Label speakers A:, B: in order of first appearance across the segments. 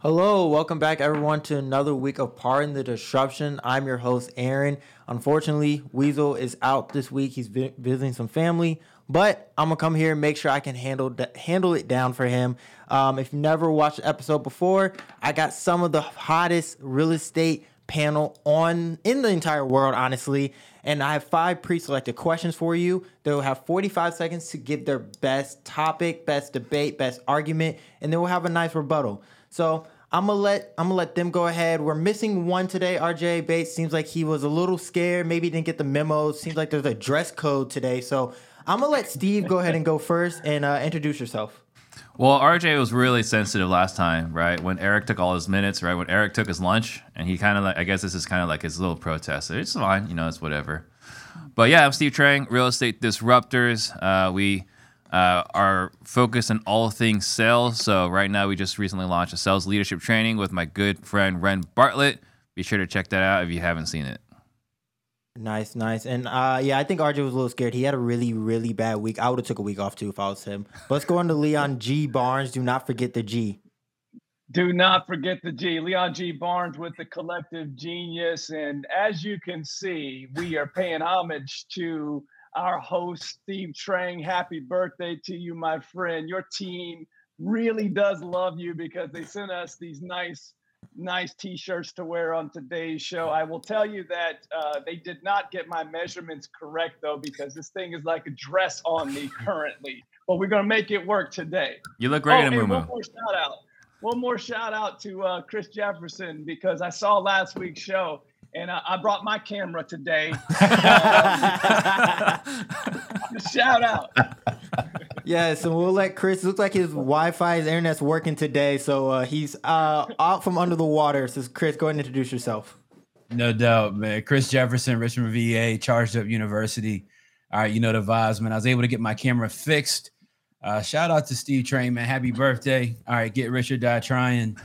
A: Hello, welcome back everyone to another week of Pardon the Disruption. I'm your host Aaron. Unfortunately, Weasel is out this week. He's vi- visiting some family, but I'm gonna come here and make sure I can handle handle it down for him. Um, if you never watched the episode before, I got some of the hottest real estate panel on in the entire world, honestly. And I have five pre-selected questions for you. They'll have 45 seconds to give their best topic, best debate, best argument, and then we'll have a nice rebuttal. So I'm gonna let I'm gonna let them go ahead. We're missing one today. RJ Bates seems like he was a little scared. Maybe didn't get the memo. Seems like there's a dress code today. So I'm gonna let Steve go ahead and go first and uh, introduce yourself.
B: Well, RJ was really sensitive last time, right? When Eric took all his minutes, right? When Eric took his lunch, and he kind of like, I guess this is kind of like his little protest. It's fine, you know, it's whatever. But yeah, I'm Steve Trang, Real Estate Disruptors. Uh, we uh, are focused on all things sales. So right now, we just recently launched a sales leadership training with my good friend Ren Bartlett. Be sure to check that out if you haven't seen it.
A: Nice, nice, and uh, yeah, I think RJ was a little scared. He had a really, really bad week. I would have took a week off too if I was him. But let's go on to Leon G Barnes. Do not forget the G.
C: Do not forget the G. Leon G. Barnes with the collective genius. And as you can see, we are paying homage to our host, Steve Trang. Happy birthday to you, my friend. Your team really does love you because they sent us these nice, nice t shirts to wear on today's show. I will tell you that uh, they did not get my measurements correct, though, because this thing is like a dress on me currently. But we're going to make it work today.
B: You look great
C: oh,
B: in
C: and
B: Moo
C: one more shout out. One more shout out to uh, Chris Jefferson because I saw last week's show and I, I brought my camera today. shout out.
A: Yeah, so we'll let Chris. Looks like his Wi-Fi, his internet's working today, so uh, he's uh, out from under the water. So Chris, go ahead and introduce yourself.
D: No doubt, man. Chris Jefferson, Richmond VA, charged up university. All right, you know the vibes, man. I was able to get my camera fixed. Uh, shout out to Steve Trang, man. Happy birthday. All right, get rich or die trying.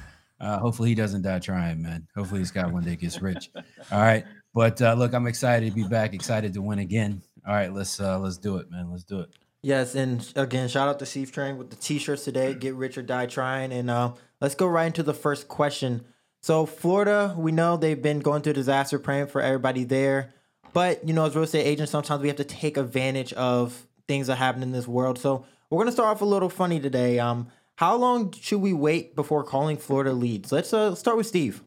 D: Uh, hopefully he doesn't die trying, man. Hopefully this guy one day gets rich. All right. But uh, look, I'm excited to be back, excited to win again. All right, let's uh let's do it, man. Let's do it.
A: Yes, and again, shout out to Steve Trang with the t-shirts today. Get rich or die trying, and uh, let's go right into the first question. So Florida, we know they've been going through disaster, praying for everybody there. But you know, as real estate agents, sometimes we have to take advantage of things that happen in this world. So we're gonna start off a little funny today. Um, how long should we wait before calling Florida leads? Let's uh, start with Steve.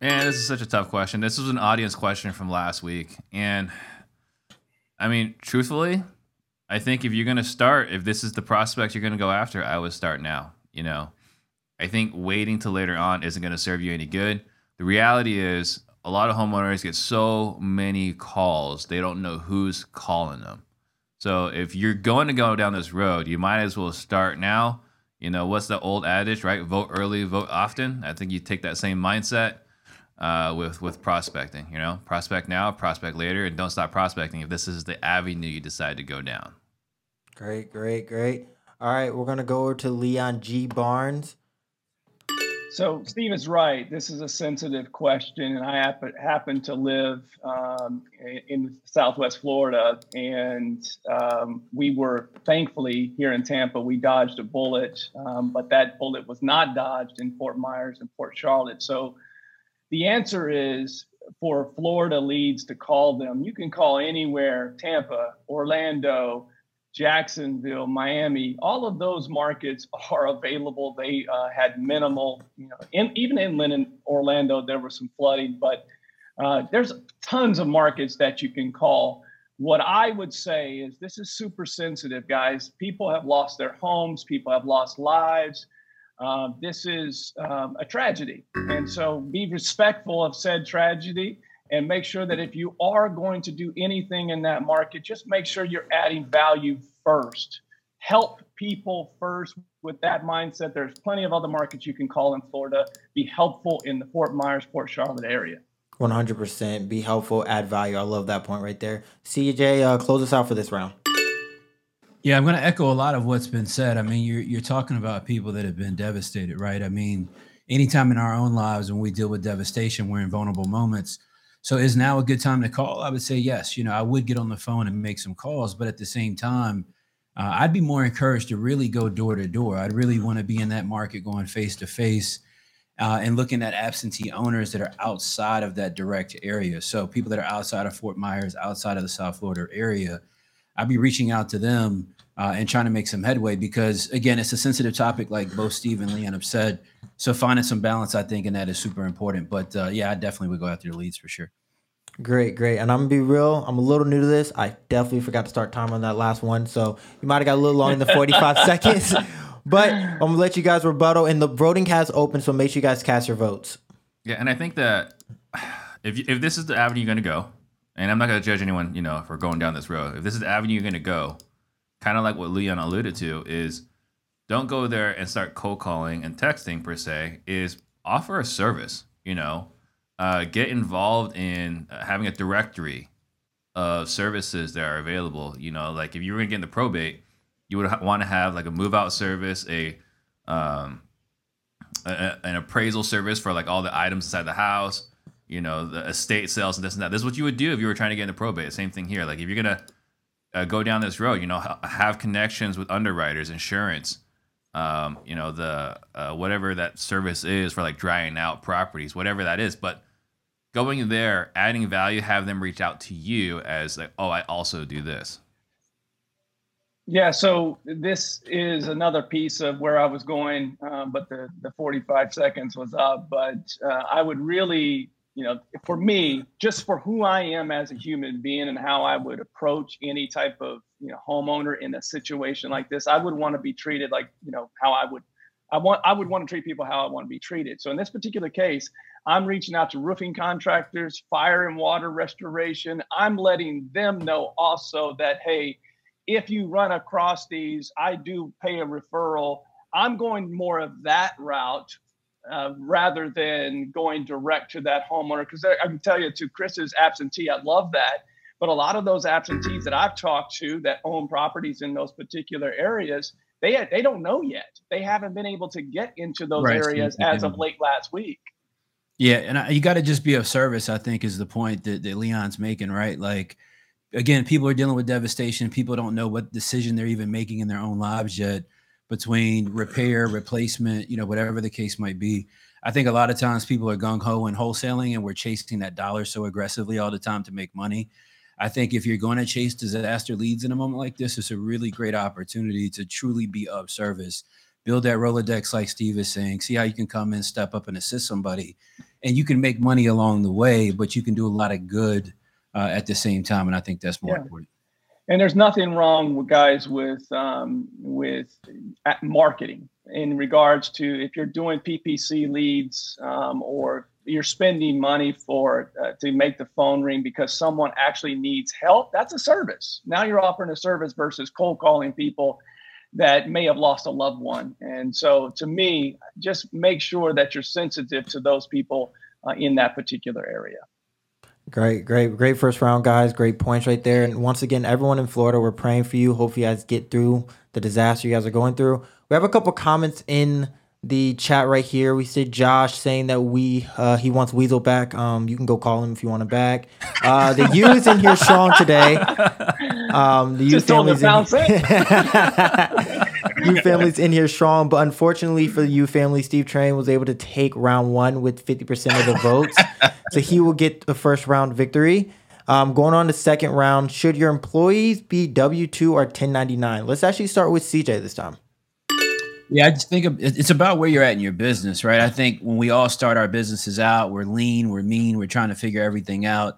B: Man, this is such a tough question. This was an audience question from last week. And I mean, truthfully, I think if you're going to start, if this is the prospect you're going to go after, I would start now. You know, I think waiting till later on isn't going to serve you any good. The reality is, a lot of homeowners get so many calls, they don't know who's calling them. So if you're going to go down this road, you might as well start now. You know, what's the old adage, right? Vote early, vote often. I think you take that same mindset uh, with with prospecting. You know, prospect now, prospect later, and don't stop prospecting if this is the avenue you decide to go down.
A: Great, great, great. All right, we're gonna go over to Leon G Barnes.
C: So Steve is right. This is a sensitive question, and I happen, to live um, in Southwest Florida, and um, we were thankfully here in Tampa. We dodged a bullet, um, but that bullet was not dodged in Fort Myers and Port Charlotte. So the answer is for Florida leads to call them. You can call anywhere: Tampa, Orlando. Jacksonville, Miami, all of those markets are available. They uh, had minimal, you know, in, even inland in Orlando, there was some flooding, but uh, there's tons of markets that you can call. What I would say is this is super sensitive, guys. People have lost their homes, people have lost lives. Uh, this is um, a tragedy. And so be respectful of said tragedy and make sure that if you are going to do anything in that market, just make sure you're adding value first. Help people first with that mindset. There's plenty of other markets you can call in Florida. Be helpful in the Fort Myers, Port Charlotte area.
A: 100% be helpful, add value. I love that point right there. CJ, uh, close us out for this round.
D: Yeah, I'm going to echo a lot of what's been said. I mean, you're you're talking about people that have been devastated, right? I mean, anytime in our own lives when we deal with devastation, we're in vulnerable moments. So is now a good time to call? I would say yes. You know, I would get on the phone and make some calls, but at the same time, uh, I'd be more encouraged to really go door to door. I'd really want to be in that market going face to face uh, and looking at absentee owners that are outside of that direct area. So people that are outside of Fort Myers, outside of the South Florida area, I'd be reaching out to them uh, and trying to make some headway because again, it's a sensitive topic, like both Steve and Leon have said. So finding some balance, I think, and that is super important. But uh, yeah, I definitely would go after the leads for sure.
A: Great, great. And I'm gonna be real. I'm a little new to this. I definitely forgot to start time on that last one, so you might have got a little longer than 45 seconds. But I'm gonna let you guys rebuttal, and the voting has opened, so make sure you guys cast your votes.
B: Yeah, and I think that if if this is the avenue you're going to go, and I'm not going to judge anyone, you know, for going down this road. If this is the avenue you're going to go, kind of like what Leon alluded to, is don't go there and start cold calling and texting per se. Is offer a service. You know, uh, get involved in uh, having a directory of services that are available. You know, like if you were going to get into probate, you would ha- want to have like a move out service, a um, a, an appraisal service for like all the items inside the house, you know, the estate sales and this and that. This is what you would do if you were trying to get into probate. Same thing here. Like if you're gonna uh, go down this road, you know, ha- have connections with underwriters, insurance, um, you know, the uh, whatever that service is for like drying out properties, whatever that is. But going there, adding value, have them reach out to you as like, oh, I also do this.
C: Yeah, so this is another piece of where I was going, uh, but the, the 45 seconds was up. But uh, I would really, you know, for me, just for who I am as a human being and how I would approach any type of, you know, homeowner in a situation like this, I would want to be treated like, you know, how I would, I want, I would want to treat people how I want to be treated. So in this particular case, I'm reaching out to roofing contractors, fire and water restoration. I'm letting them know also that, hey, if you run across these, I do pay a referral. I'm going more of that route uh, rather than going direct to that homeowner. Because I, I can tell you, to Chris's absentee, I love that. But a lot of those absentees that I've talked to that own properties in those particular areas, they they don't know yet. They haven't been able to get into those right, areas as of late last week.
D: Yeah, and I, you got to just be of service. I think is the point that, that Leon's making, right? Like again, people are dealing with devastation. People don't know what decision they're even making in their own lives yet between repair, replacement, you know, whatever the case might be. I think a lot of times people are gung ho and wholesaling, and we're chasing that dollar so aggressively all the time to make money. I think if you're going to chase disaster leads in a moment like this, it's a really great opportunity to truly be of service. Build that Rolodex, like Steve is saying. See how you can come in, step up, and assist somebody. And you can make money along the way, but you can do a lot of good uh, at the same time. And I think that's more yeah. important.
C: And there's nothing wrong with guys with um, with marketing in regards to if you're doing PPC leads um, or you're spending money for uh, to make the phone ring because someone actually needs help. That's a service. Now you're offering a service versus cold calling people that may have lost a loved one. And so, to me, just make sure that you're sensitive to those people uh, in that particular area.
A: Great, great, great first round, guys. Great points right there. And once again, everyone in Florida, we're praying for you. Hope you guys get through the disaster you guys are going through. We have a couple comments in the chat right here. We see Josh saying that we uh, he wants Weasel back. Um, you can go call him if you want him back. Uh, the U is in here strong today. Um, the U family's in. U family's in here strong, but unfortunately for the U family, Steve Trang was able to take round one with fifty percent of the votes, so he will get the first round victory. Um, going on to second round, should your employees be W two or ten ninety nine? Let's actually start with CJ this time.
D: Yeah, I just think it's about where you're at in your business, right? I think when we all start our businesses out, we're lean, we're mean, we're trying to figure everything out,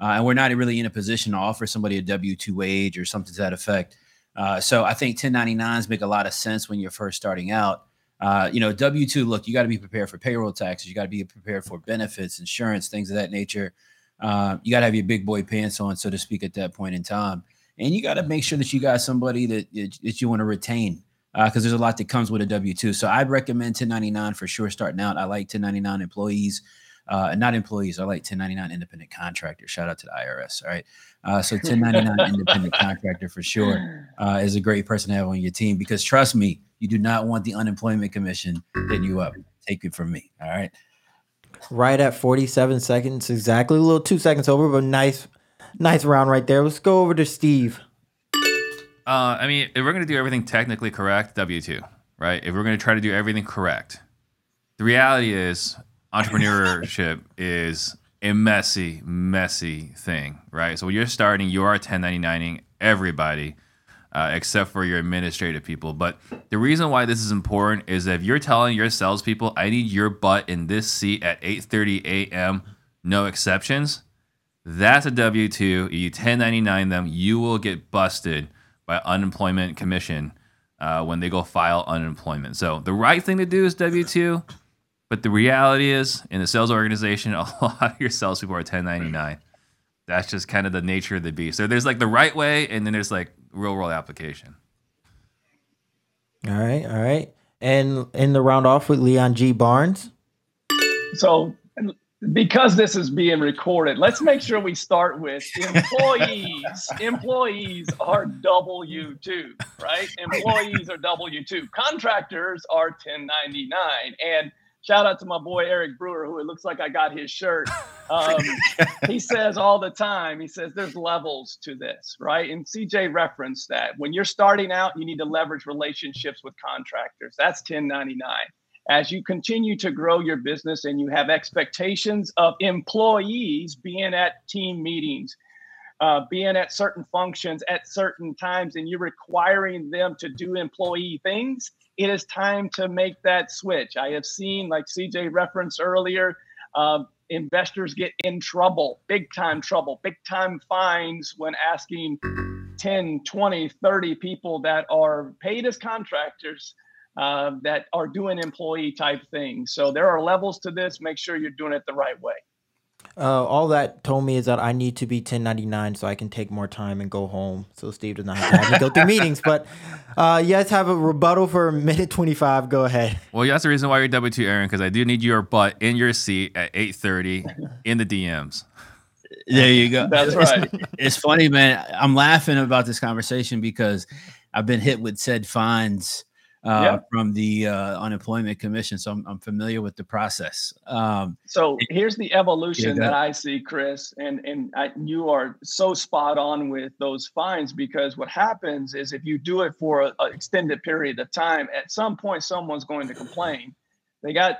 D: uh, and we're not really in a position to offer somebody a W two wage or something to that effect. Uh, so I think 1099s make a lot of sense when you're first starting out. Uh, you know, W two, look, you got to be prepared for payroll taxes, you got to be prepared for benefits, insurance, things of that nature. Uh, you got to have your big boy pants on, so to speak, at that point in time, and you got to make sure that you got somebody that that you want to retain because uh, there's a lot that comes with a W two. So I'd recommend 1099 for sure starting out. I like 1099 employees, uh, not employees. I like 1099 independent contractors. Shout out to the IRS. All right. Uh, so 1099 independent contractor for sure uh, is a great person to have on your team because trust me, you do not want the unemployment commission hitting you up. Take it from me. All right.
A: Right at 47 seconds exactly. A little two seconds over, but nice, nice round right there. Let's go over to Steve.
B: Uh, I mean, if we're going to do everything technically correct, W two, right? If we're going to try to do everything correct, the reality is entrepreneurship is a messy, messy thing, right? So when you're starting, you are 1099ing everybody. Uh, except for your administrative people. But the reason why this is important is that if you're telling your salespeople, "I need your butt in this seat at 8:30 a.m., no exceptions," that's a W two. You 1099 them, you will get busted by unemployment commission uh, when they go file unemployment. So the right thing to do is W two, but the reality is in the sales organization, a lot of your salespeople are 1099. That's just kind of the nature of the beast. So there's like the right way, and then there's like real world application.
A: All right, all right. And in the round off with Leon G. Barnes.
C: So because this is being recorded, let's make sure we start with employees. employees are W 2, right? Employees are W 2. Contractors are 1099. And shout out to my boy Eric Brewer, who it looks like I got his shirt. Um, he says all the time, he says there's levels to this, right? And CJ referenced that. When you're starting out, you need to leverage relationships with contractors. That's 1099. As you continue to grow your business and you have expectations of employees being at team meetings, uh, being at certain functions at certain times, and you're requiring them to do employee things, it is time to make that switch. I have seen, like CJ referenced earlier, uh, investors get in trouble, big time trouble, big time fines when asking 10, 20, 30 people that are paid as contractors uh, that are doing employee type things. So there are levels to this. Make sure you're doing it the right way.
A: Uh, all that told me is that I need to be 1099 so I can take more time and go home. So Steve does not have to have me go through meetings. But uh, you guys have a rebuttal for minute 25. Go ahead.
B: Well, that's the reason why you're W two, Aaron, because I do need your butt in your seat at 8:30 in the DMs.
D: There you go.
C: That's right.
D: It's, it's funny, man. I'm laughing about this conversation because I've been hit with said fines uh, yeah. from the uh, unemployment commission, so I'm, I'm, familiar with the process. Um,
C: so here's the evolution that I see, Chris, and and I, you are so spot on with those fines because what happens is if you do it for an extended period of time, at some point someone's going to complain. They got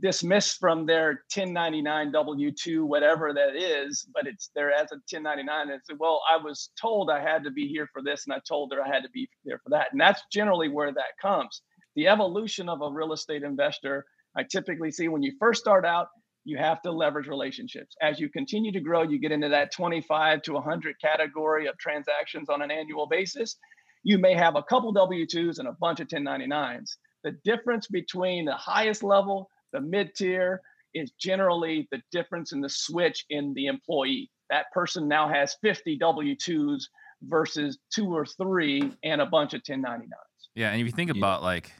C: dismissed from their 1099 W2, whatever that is, but it's there as a 1099. And said, well, I was told I had to be here for this, and I told her I had to be there for that. And that's generally where that comes. The evolution of a real estate investor, I typically see when you first start out, you have to leverage relationships. As you continue to grow, you get into that 25 to 100 category of transactions on an annual basis. You may have a couple W 2s and a bunch of 1099s. The difference between the highest level the mid tier is generally the difference in the switch in the employee. That person now has 50 W 2s versus two or three and a bunch of 1099s.
B: Yeah. And if you think about like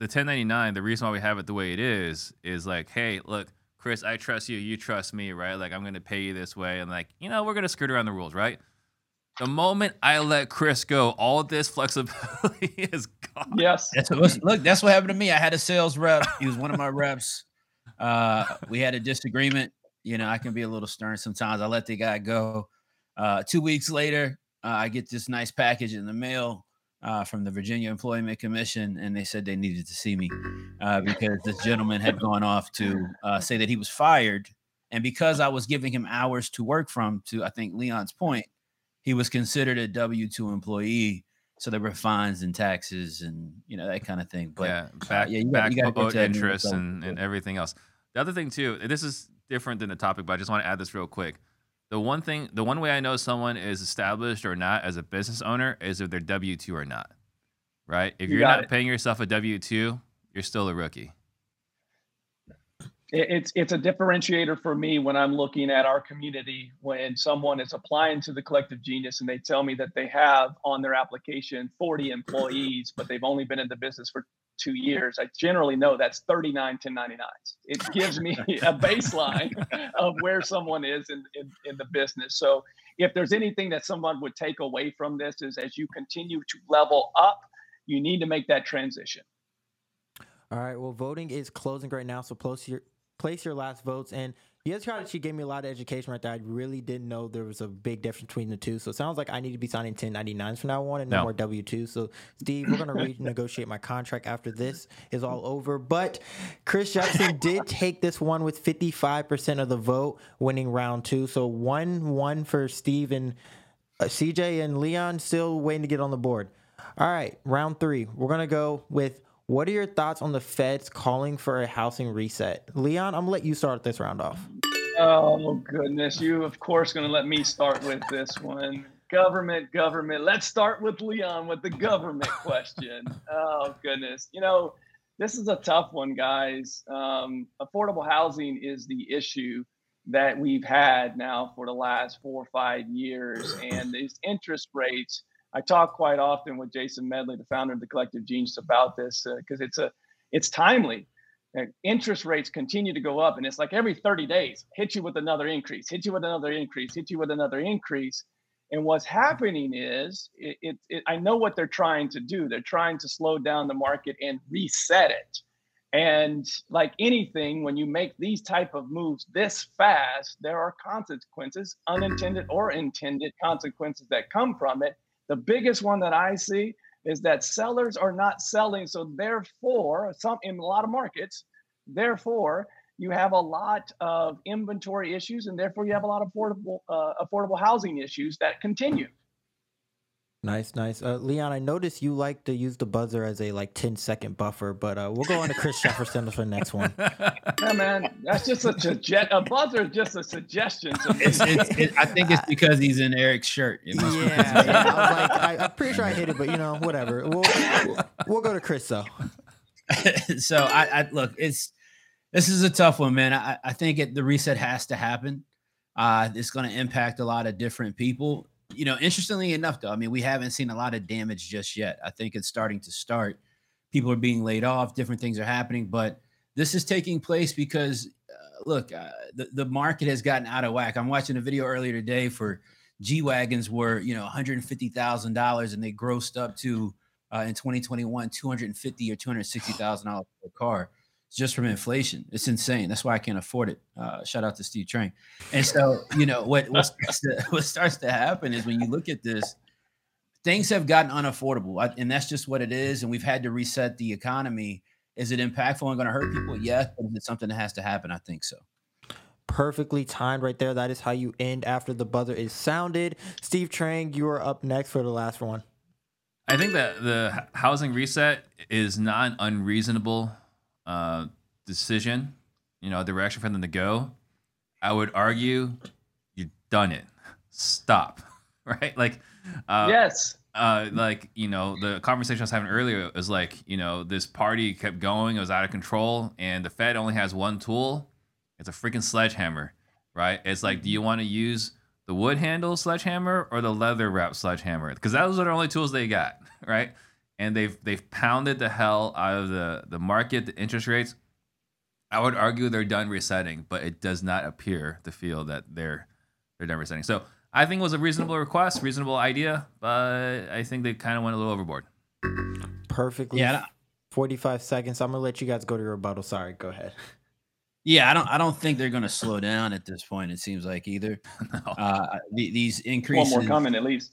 B: the 1099, the reason why we have it the way it is is like, hey, look, Chris, I trust you. You trust me, right? Like, I'm going to pay you this way. And like, you know, we're going to skirt around the rules, right? The moment I let Chris go, all this flexibility is gone.
C: Yes.
D: That's what, look, that's what happened to me. I had a sales rep. He was one of my reps. Uh, we had a disagreement. You know, I can be a little stern sometimes. I let the guy go. Uh, two weeks later, uh, I get this nice package in the mail uh, from the Virginia Employment Commission, and they said they needed to see me uh, because this gentleman had gone off to uh, say that he was fired. And because I was giving him hours to work from, to I think Leon's point, he was considered a W two employee, so there were fines and taxes and you know that kind of thing. But
B: yeah, back, uh, yeah, you got, you got interest and, and everything else. The other thing too, this is different than the topic, but I just want to add this real quick. The one thing, the one way I know someone is established or not as a business owner is if they're W two or not. Right? If you you're not it. paying yourself a W two, you're still a rookie
C: it's it's a differentiator for me when I'm looking at our community when someone is applying to the collective genius and they tell me that they have on their application 40 employees but they've only been in the business for two years I generally know that's 39 1099s it gives me a baseline of where someone is in, in, in the business. So if there's anything that someone would take away from this is as you continue to level up you need to make that transition.
A: All right well voting is closing right now so post your place your last votes. And Yes, yesterday she gave me a lot of education right there. I really didn't know there was a big difference between the two. So it sounds like I need to be signing 1099s from now on and no, no. more W 2. So, Steve, we're going to renegotiate my contract after this is all over. But Chris Jackson did take this one with 55% of the vote, winning round two. So 1 1 for Steve and uh, CJ and Leon still waiting to get on the board. All right, round three. We're going to go with what are your thoughts on the feds calling for a housing reset? Leon, I'm gonna let you start this round off.
C: Oh goodness, you of course gonna let me start with this one. Government, government. Let's start with Leon with the government question. oh goodness, you know this is a tough one, guys. Um, affordable housing is the issue that we've had now for the last four or five years, and these interest rates I talk quite often with Jason Medley, the founder of the Collective Genius, about this because uh, it's a it's timely. Interest rates continue to go up, and it's like every 30 days, hit you with another increase, hit you with another increase, hit you with another increase. And what's happening is, it, it, it, I know what they're trying to do. They're trying to slow down the market and reset it. And like anything, when you make these type of moves this fast, there are consequences, unintended or intended consequences that come from it. The biggest one that I see is that sellers are not selling. So therefore, some in a lot of markets, therefore, you have a lot of inventory issues, and therefore you have a lot of affordable uh, affordable housing issues that continue.
A: Nice, nice. Uh, Leon, I noticed you like to use the buzzer as a like 10 second buffer, but uh, we'll go on to Chris Jefferson for the next one.
C: Yeah, man, that's just a suggest. A buzzer is just a suggestion.
D: It's, it's, it, I think it's because he's in Eric's shirt.
A: Yeah, yeah, I was like, I, am pretty sure I hit it, but you know, whatever. We'll, we'll, we'll go to Chris though.
D: so I, I, look, it's this is a tough one, man. I, I think it, the reset has to happen. Uh, it's going to impact a lot of different people you know, interestingly enough, though, I mean, we haven't seen a lot of damage just yet. I think it's starting to start. People are being laid off, different things are happening, but this is taking place because, uh, look, uh, the, the market has gotten out of whack. I'm watching a video earlier today for G Wagons were, you know, $150,000 and they grossed up to, uh, in 2021, 250 or $260,000 per car just from inflation. It's insane. That's why I can't afford it. Uh, shout out to Steve Trang. And so, you know, what what starts, to, what starts to happen is when you look at this, things have gotten unaffordable, and that's just what it is. And we've had to reset the economy. Is it impactful and going to hurt people? Yes, but is it something that has to happen? I think so.
A: Perfectly timed right there. That is how you end after the buzzer is sounded. Steve Trang, you are up next for the last one.
B: I think that the housing reset is not unreasonable uh, decision, you know, direction for them to go, I would argue you've done it. Stop. Right? Like,
C: uh, yes.
B: Uh, like you know, the conversation I was having earlier was like, you know, this party kept going, it was out of control, and the Fed only has one tool. It's a freaking sledgehammer, right? It's like, do you want to use the wood handle sledgehammer or the leather wrap sledgehammer? Because those are the only tools they got, right? And they've they've pounded the hell out of the the market, the interest rates. I would argue they're done resetting, but it does not appear to feel that they're they're done resetting. So I think it was a reasonable request, reasonable idea, but I think they kind of went a little overboard.
A: Perfectly. Yeah. 45 seconds. I'm gonna let you guys go to your rebuttal. Sorry, go ahead.
D: Yeah, I don't. I don't think they're going to slow down at this point. It seems like either. no. uh, the, these increases.
C: One more coming at least.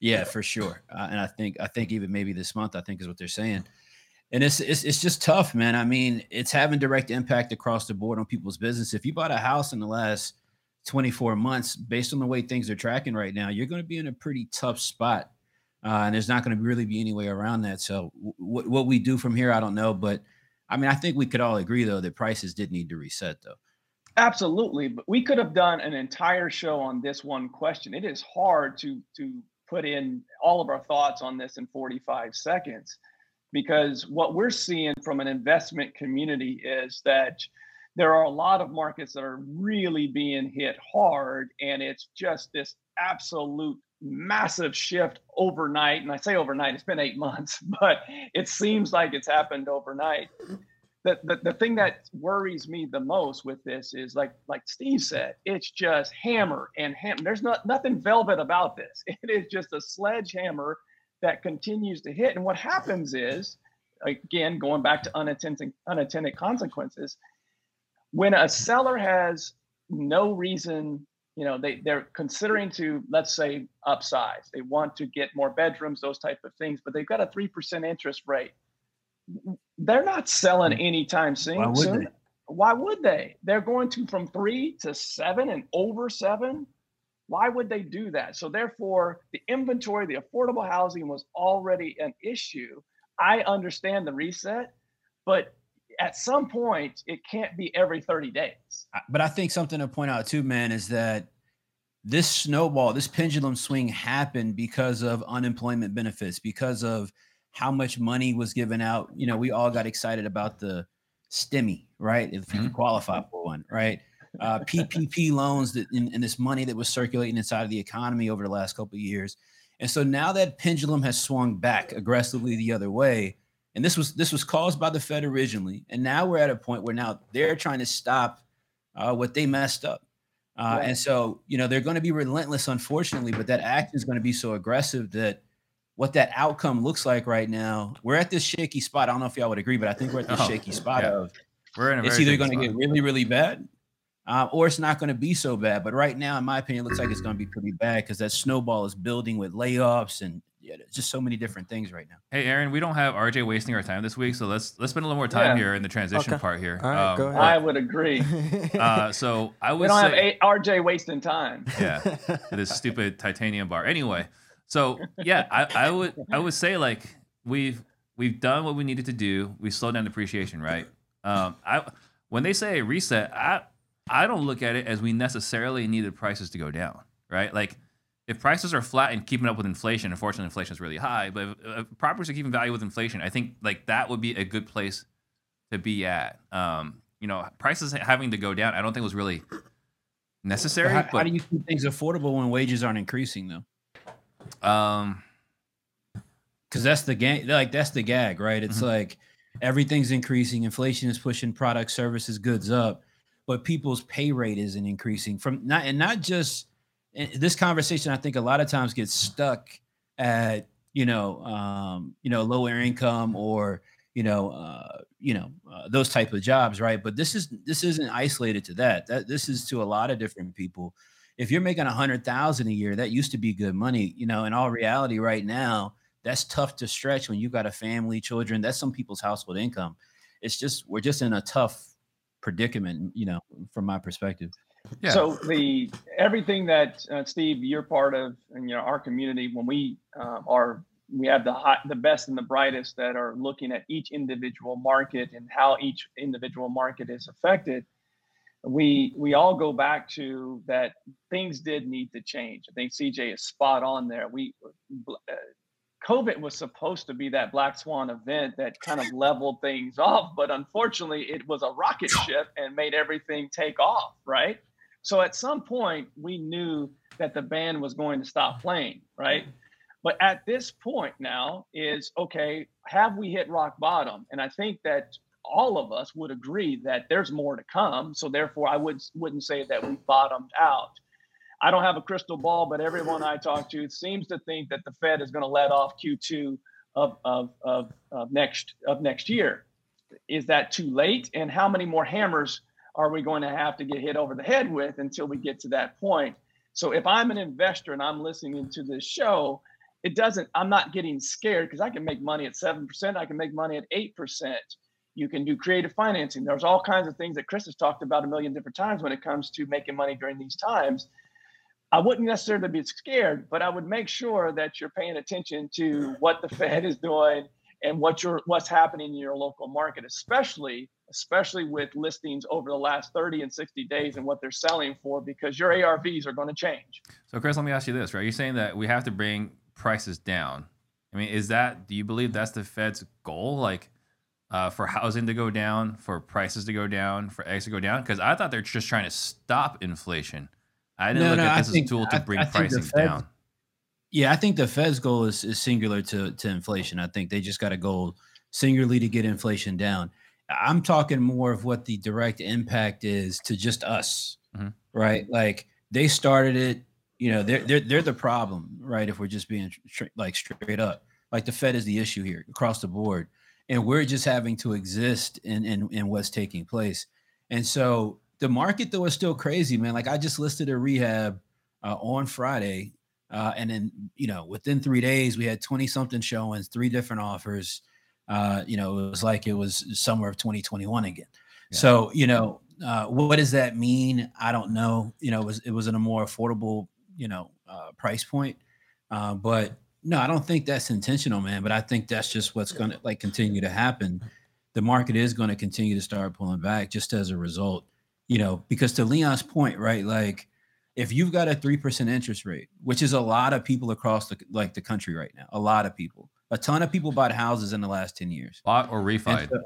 D: Yeah, for sure. Uh, and I think I think even maybe this month, I think is what they're saying. And it's, it's it's just tough, man. I mean, it's having direct impact across the board on people's business. If you bought a house in the last 24 months, based on the way things are tracking right now, you're going to be in a pretty tough spot. Uh, and there's not going to really be any way around that. So, w- what we do from here, I don't know. But I mean, I think we could all agree, though, that prices did need to reset, though.
C: Absolutely, but we could have done an entire show on this one question. It is hard to to put in all of our thoughts on this in 45 seconds because what we're seeing from an investment community is that there are a lot of markets that are really being hit hard and it's just this absolute massive shift overnight. And i say overnight it's been eight months but it seems like it's happened overnight the, the, the thing that worries me the most with this is like like Steve said, it's just hammer and hammer. There's not nothing velvet about this. It is just a sledgehammer that continues to hit. And what happens is, again, going back to unintended unintended consequences, when a seller has no reason, you know, they, they're considering to, let's say, upsize. They want to get more bedrooms, those type of things, but they've got a 3% interest rate. They're not selling anytime soon. Why would, soon. They? Why would they? They're going to from three to seven and over seven. Why would they do that? So therefore, the inventory, the affordable housing was already an issue. I understand the reset, but at some point it can't be every 30 days.
D: But I think something to point out too, man, is that this snowball, this pendulum swing happened because of unemployment benefits, because of how much money was given out. You know, we all got excited about the STEMI, right? If you mm-hmm. qualify for one, right? Uh, PPP loans that and, and this money that was circulating inside of the economy over the last couple of years. And so now that pendulum has swung back aggressively the other way, and this was this was caused by the Fed originally, and now we're at a point where now they're trying to stop uh, what they messed up. Uh, right. And so, you know, they're going to be relentless, unfortunately, but that action is going to be so aggressive that what that outcome looks like right now, we're at this shaky spot. I don't know if y'all would agree, but I think we're at this oh, shaky spot yeah. of we're in a it's either going to get really, really bad uh, or it's not going to be so bad. But right now, in my opinion, it looks like it's going to be pretty bad because that snowball is building with layoffs and yeah, just so many different things right now.
B: Hey, Aaron, we don't have RJ wasting our time this week, so let's let's spend a little more time yeah. here in the transition okay. part here.
A: All right, um, go ahead.
C: I would agree.
B: uh, so I would.
C: We don't
B: say,
C: have RJ wasting time.
B: Yeah, this stupid titanium bar. Anyway, so yeah, I, I would I would say like we've we've done what we needed to do. We slowed down depreciation, right? Um, I when they say reset, I I don't look at it as we necessarily needed prices to go down, right? Like if prices are flat and keeping up with inflation, unfortunately inflation is really high, but if, if properties are keeping value with inflation, I think like that would be a good place to be at. Um, you know, prices having to go down, I don't think was really necessary.
D: How, but, how do you keep things affordable when wages aren't increasing though? Um, because that's the gag. Like that's the gag, right? It's mm-hmm. like everything's increasing, inflation is pushing products, services, goods up, but people's pay rate isn't increasing from not and not just this conversation. I think a lot of times gets stuck at you know um, you know lower income or you know uh, you know uh, those type of jobs, right? But this is this isn't isolated to that. That this is to a lot of different people. If you're making a hundred thousand a year, that used to be good money. You know, in all reality, right now that's tough to stretch when you've got a family, children. That's some people's household income. It's just we're just in a tough predicament, you know, from my perspective.
C: Yeah. So the everything that uh, Steve, you're part of, and you know our community, when we uh, are we have the hot, the best and the brightest that are looking at each individual market and how each individual market is affected. We we all go back to that things did need to change. I think CJ is spot on there. We uh, COVID was supposed to be that black swan event that kind of leveled things off, but unfortunately, it was a rocket ship and made everything take off, right? So at some point, we knew that the band was going to stop playing, right? But at this point now is okay, have we hit rock bottom? And I think that all of us would agree that there's more to come. So therefore, I would wouldn't say that we bottomed out. I don't have a crystal ball, but everyone I talk to seems to think that the Fed is going to let off Q2 of, of, of, of, next of next year. Is that too late? And how many more hammers are we going to have to get hit over the head with until we get to that point? So if I'm an investor and I'm listening to this show, it doesn't, I'm not getting scared because I can make money at 7%, I can make money at 8%. You can do creative financing. There's all kinds of things that Chris has talked about a million different times when it comes to making money during these times I wouldn't necessarily be scared, but I would make sure that you're paying attention to what the Fed is doing and what your what's happening in your local market, especially especially with listings over the last 30 and 60 days and what they're selling for, because your ARVs are going to change.
B: So, Chris, let me ask you this: Right, you're saying that we have to bring prices down. I mean, is that do you believe that's the Fed's goal? Like, uh, for housing to go down, for prices to go down, for eggs to go down? Because I thought they're just trying to stop inflation. I didn't no, look no, at this think, as a tool to bring I, I pricing down.
D: Yeah, I think the Fed's goal is, is singular to, to inflation. I think they just got a goal singularly to get inflation down. I'm talking more of what the direct impact is to just us, mm-hmm. right? Like they started it, you know, they're, they're, they're the problem, right? If we're just being like straight up, like the Fed is the issue here across the board. And we're just having to exist in, in, in what's taking place. And so the market though is still crazy, man. Like I just listed a rehab uh, on Friday, uh, and then you know within three days we had twenty something showings, three different offers. Uh, you know, it was like it was summer of 2021 again. Yeah. So you know, uh, what does that mean? I don't know. You know, it was it was in a more affordable you know uh, price point, uh, but no, I don't think that's intentional, man. But I think that's just what's going to like continue to happen. The market is going to continue to start pulling back just as a result, you know, because to Leon's point, right? Like, if you've got a three percent interest rate, which is a lot of people across the like the country right now, a lot of people, a ton of people bought houses in the last ten years,
B: bought or refi. So,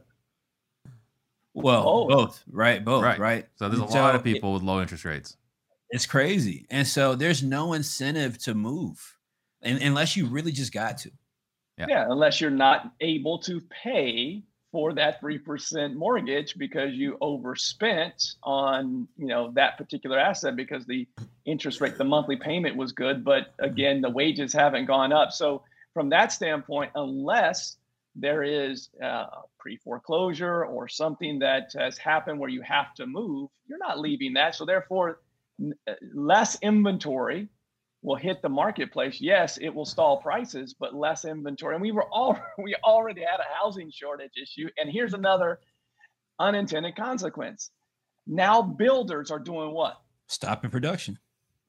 D: well, both. both, right? Both, right? right?
B: So there's a so lot of people it, with low interest rates.
D: It's crazy, and so there's no incentive to move and, unless you really just got to.
C: Yeah. yeah, unless you're not able to pay for that 3% mortgage because you overspent on you know that particular asset because the interest rate the monthly payment was good but mm-hmm. again the wages haven't gone up so from that standpoint unless there is a pre-foreclosure or something that has happened where you have to move you're not leaving that so therefore uh, less inventory will hit the marketplace, yes, it will stall prices, but less inventory. And we were all we already had a housing shortage issue. And here's another unintended consequence. Now builders are doing what?
D: Stopping production.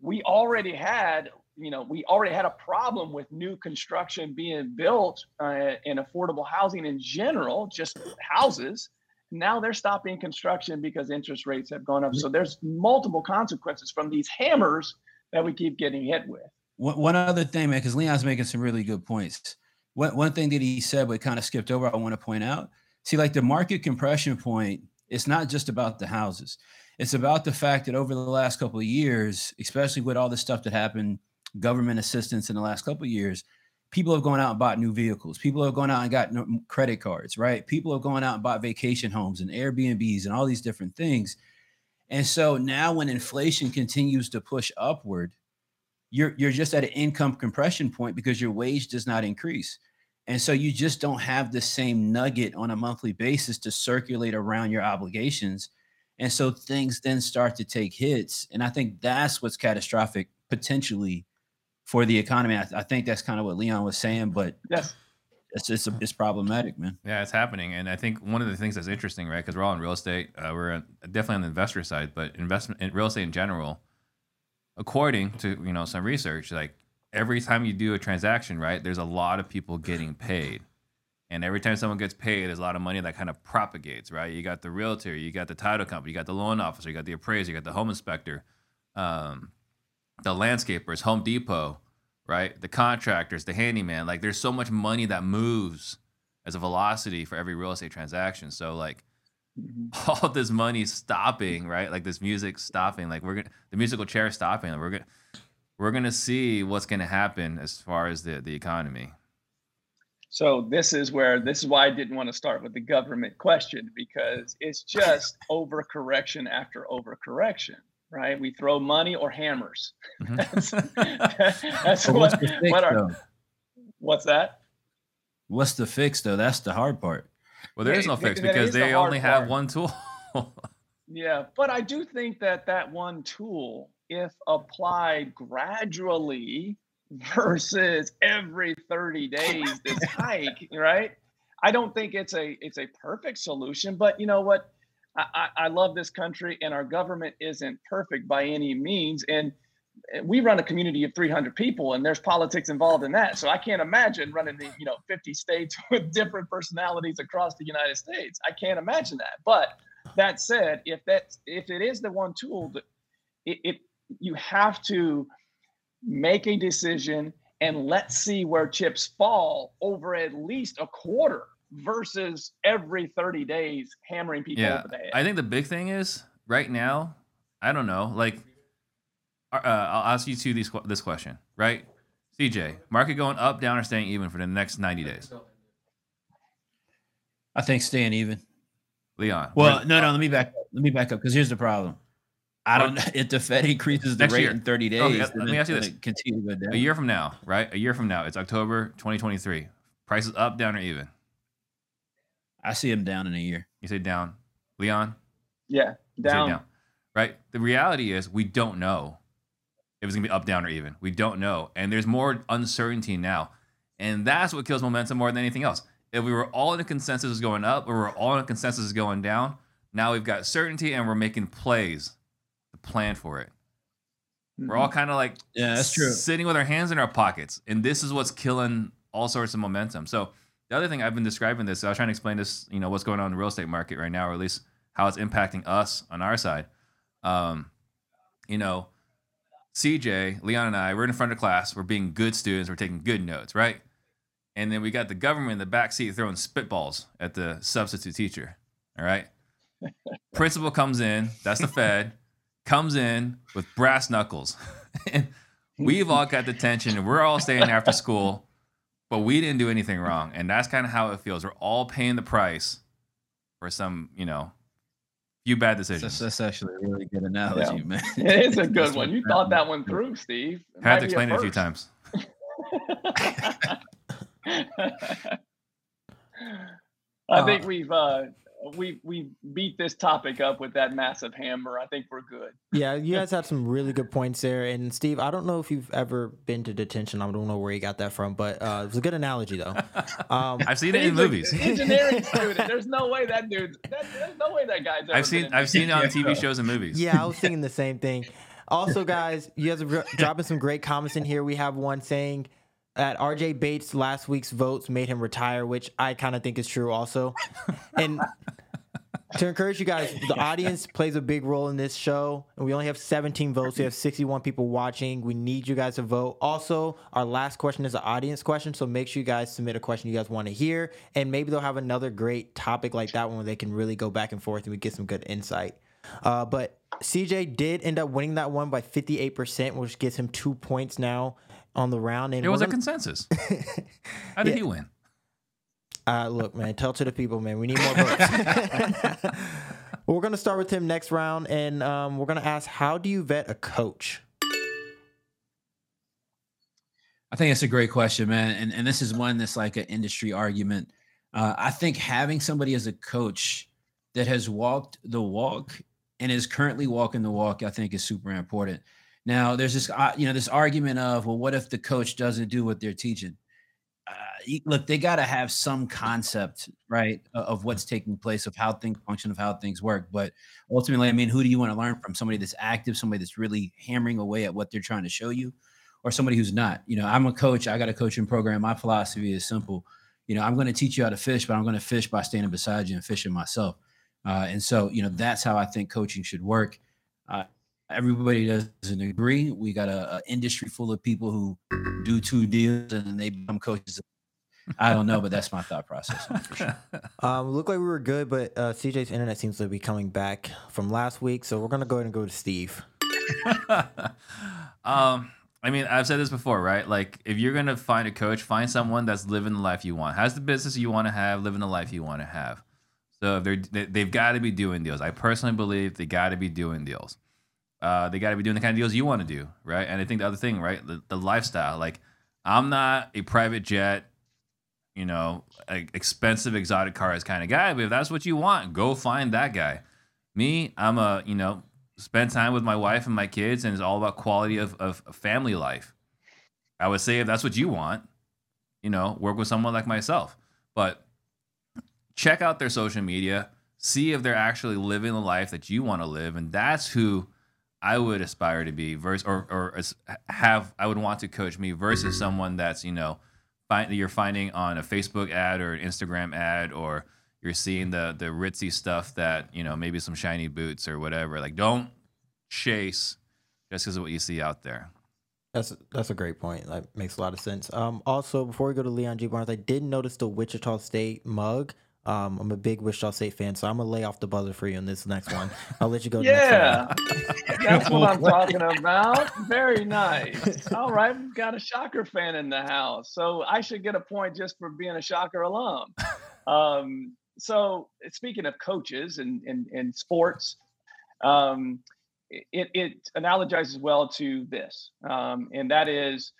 C: We already had, you know, we already had a problem with new construction being built uh, in affordable housing in general, just houses. Now they're stopping construction because interest rates have gone up. So there's multiple consequences from these hammers that we keep getting hit with.
D: One, one other thing, man, because Leon's making some really good points. One, one thing that he said, but kind of skipped over, I want to point out. See, like the market compression point, it's not just about the houses. It's about the fact that over the last couple of years, especially with all the stuff that happened, government assistance in the last couple of years, people have gone out and bought new vehicles. People have gone out and got um, credit cards, right? People have gone out and bought vacation homes and Airbnbs and all these different things. And so now when inflation continues to push upward, you're you're just at an income compression point because your wage does not increase. And so you just don't have the same nugget on a monthly basis to circulate around your obligations. And so things then start to take hits. And I think that's what's catastrophic potentially for the economy. I, I think that's kind of what Leon was saying, but
C: yes
D: it's just it's problematic, man.
B: Yeah, it's happening, and I think one of the things that's interesting, right? Because we're all in real estate, uh, we're definitely on the investor side, but investment in real estate in general, according to you know some research, like every time you do a transaction, right, there's a lot of people getting paid. And every time someone gets paid, there's a lot of money that kind of propagates, right? You got the realtor, you got the title company, you got the loan officer, you got the appraiser, you got the home inspector, um, the landscapers, Home Depot, right? The contractors, the handyman. Like there's so much money that moves as a velocity for every real estate transaction. So like mm-hmm. all this money stopping, right? Like this music stopping. Like we're gonna the musical chair stopping. Like we're gonna we're gonna see what's gonna happen as far as the the economy.
C: So this is where this is why I didn't want to start with the government question because it's just overcorrection after overcorrection right? We throw money or hammers. Mm-hmm. that's, that's what, what's, fix, what our, what's that?
D: What's the fix though? That's the hard part.
B: Well, there is no fix because they the only have one tool.
C: yeah, but I do think that that one tool, if applied gradually versus every 30 days, this hike, right? I don't think it's a it's a perfect solution, but you know what? I, I love this country, and our government isn't perfect by any means. And we run a community of 300 people, and there's politics involved in that. So I can't imagine running the you know 50 states with different personalities across the United States. I can't imagine that. But that said, if that if it is the one tool, that it, it you have to make a decision and let's see where chips fall over at least a quarter versus every 30 days hammering people yeah, over the head.
B: I think the big thing is right now, I don't know, like uh, I'll ask you two these this question, right? CJ, market going up, down, or staying even for the next 90 days?
D: I think staying even.
B: Leon.
D: Well, no, no, let me back up. Let me back up because here's the problem. I don't know if the Fed increases the rate year. in 30 days. Okay, let me ask you this. Continue
B: to go down. A year from now, right? A year from now, it's October 2023. Prices up, down, or even?
D: I see him down in a year.
B: You say down, Leon?
C: Yeah, Down.
B: down. Right. The reality is we don't know if it's gonna be up, down, or even. We don't know, and there's more uncertainty now, and that's what kills momentum more than anything else. If we were all in a consensus is going up, or we're all in a consensus is going down, now we've got certainty and we're making plays to plan for it. We're all mm-hmm. kind of like
D: Yeah, that's true.
B: sitting with our hands in our pockets, and this is what's killing all sorts of momentum. So the other thing I've been describing this, I was trying to explain this, you know, what's going on in the real estate market right now, or at least how it's impacting us on our side. Um, you know, CJ, Leon, and I, we're in front of class. We're being good students. We're taking good notes, right? And then we got the government in the back seat throwing spitballs at the substitute teacher. All right. Principal comes in. That's the Fed. Comes in with brass knuckles, and we've all got detention, and we're all staying after school, but we didn't do anything wrong, and that's kind of how it feels. We're all paying the price for some, you know, few bad decisions.
D: that's actually a really good analogy,
C: Yeah.
D: man.
C: It is a good one. You thought that one through, Steve. It
B: Had to
C: be
B: explain it a few times.
C: I
A: Uh,
C: think we've uh, we we beat this topic up with that massive hammer. I think we're good.
A: Yeah, you guys had some really good points there. And Steve, I don't know if you've ever been to detention. I don't know where you got that from, but uh, it was a good analogy though. Um,
B: I've seen it in movies.
C: Engineering student. There's no way that dude. That, there's no way that guy's. Ever
B: I've seen
C: been
B: I've seen it on
D: Yeah.
B: TV shows and movies.
A: yeah, I was thinking the same thing. Also, guys, you guys are dropping some great comments in here. We have one saying that RJ Bates last week's votes made him retire, which I kind of think is true also. And to encourage you guys, the audience plays a big role in this show, and we only have 17 votes. We have 61 people watching. We need you guys to vote. Also, our last question is an audience question, so make sure you guys submit a question you guys want to hear, and maybe they'll have another great topic like that one where they can really go back and forth and we get some good insight. Uh, but CJ did end up winning that one by 58%, which gives him two points now on the round. And
B: It was a consensus. How did
A: Yeah.
B: he win?
A: Uh, look, man, tell to the people, man. We need more votes. we're gonna start with him next round, and um, we're gonna ask, how do you vet a coach?
D: I think it's a great question, man. And and this is one that's like an industry argument. Uh, I think having somebody as a coach that has walked the walk and is currently walking the walk, I think is super important. Now, there's this, uh, you know, this argument of, well, what if the coach doesn't do what they're teaching? Uh, look, they got to have some concept, right, of what's taking place, of how things function, of how things work. But ultimately, I mean, who do you want to learn from? Somebody that's active, somebody that's really hammering away at what they're trying to show you, or somebody who's not. You know, I'm a coach. I got a coaching program. My philosophy is simple. You know, I'm going to teach you how to fish, but I'm going to fish by standing beside you and fishing myself. Uh, and so, you know, that's how I think coaching should work. Uh, everybody doesn't agree. We got a, a industry full of people who do two deals and then they become coaches. I don't know, but that's my thought process. For sure.
A: Um, looked like we were good, but uh, CJ's internet seems to be coming back from last week, so we're gonna go ahead and go to Steve.
B: um, I mean, I've said this before, right? Like, if you're gonna find a coach, find someone that's living the life you want, has the business you want to have, living the life you want to have. So they're they, they've got to be doing deals. I personally believe they got to be doing deals. Uh, they got to be doing the kind of deals you want to do, right? And I think the other thing, right, the, the lifestyle. Like, I'm not a private jet, you know, expensive exotic cars kind of guy. But if that's what you want, go find that guy. Me, I'm a you know spend time with my wife and my kids, and it's all about quality of, of family life. I would say if that's what you want, you know, work with someone like myself. But check out their social media, see if they're actually living the life that you want to live, and that's who I would aspire to be versus or or have I would want to coach me versus someone that's you know find you're finding on a Facebook ad or an Instagram ad or you're seeing the the ritzy stuff that you know maybe some shiny boots or whatever. Like don't chase just because of what you see out there.
A: That's that's a great point. That makes a lot of sense. Um, also, before we go to Leon G Barnes, I did notice the Wichita State mug. Um, I'm a big Wichita State fan, so I'm gonna lay off the buzzer for you in this next one. I'll let you go.
C: Yeah, that's what I'm talking about. Very nice. All right, we've got a Shocker fan in the house, so I should get a point just for being a Shocker alum. Um, so speaking of coaches and and, and sports, um, it it analogizes well to this, um, and that is.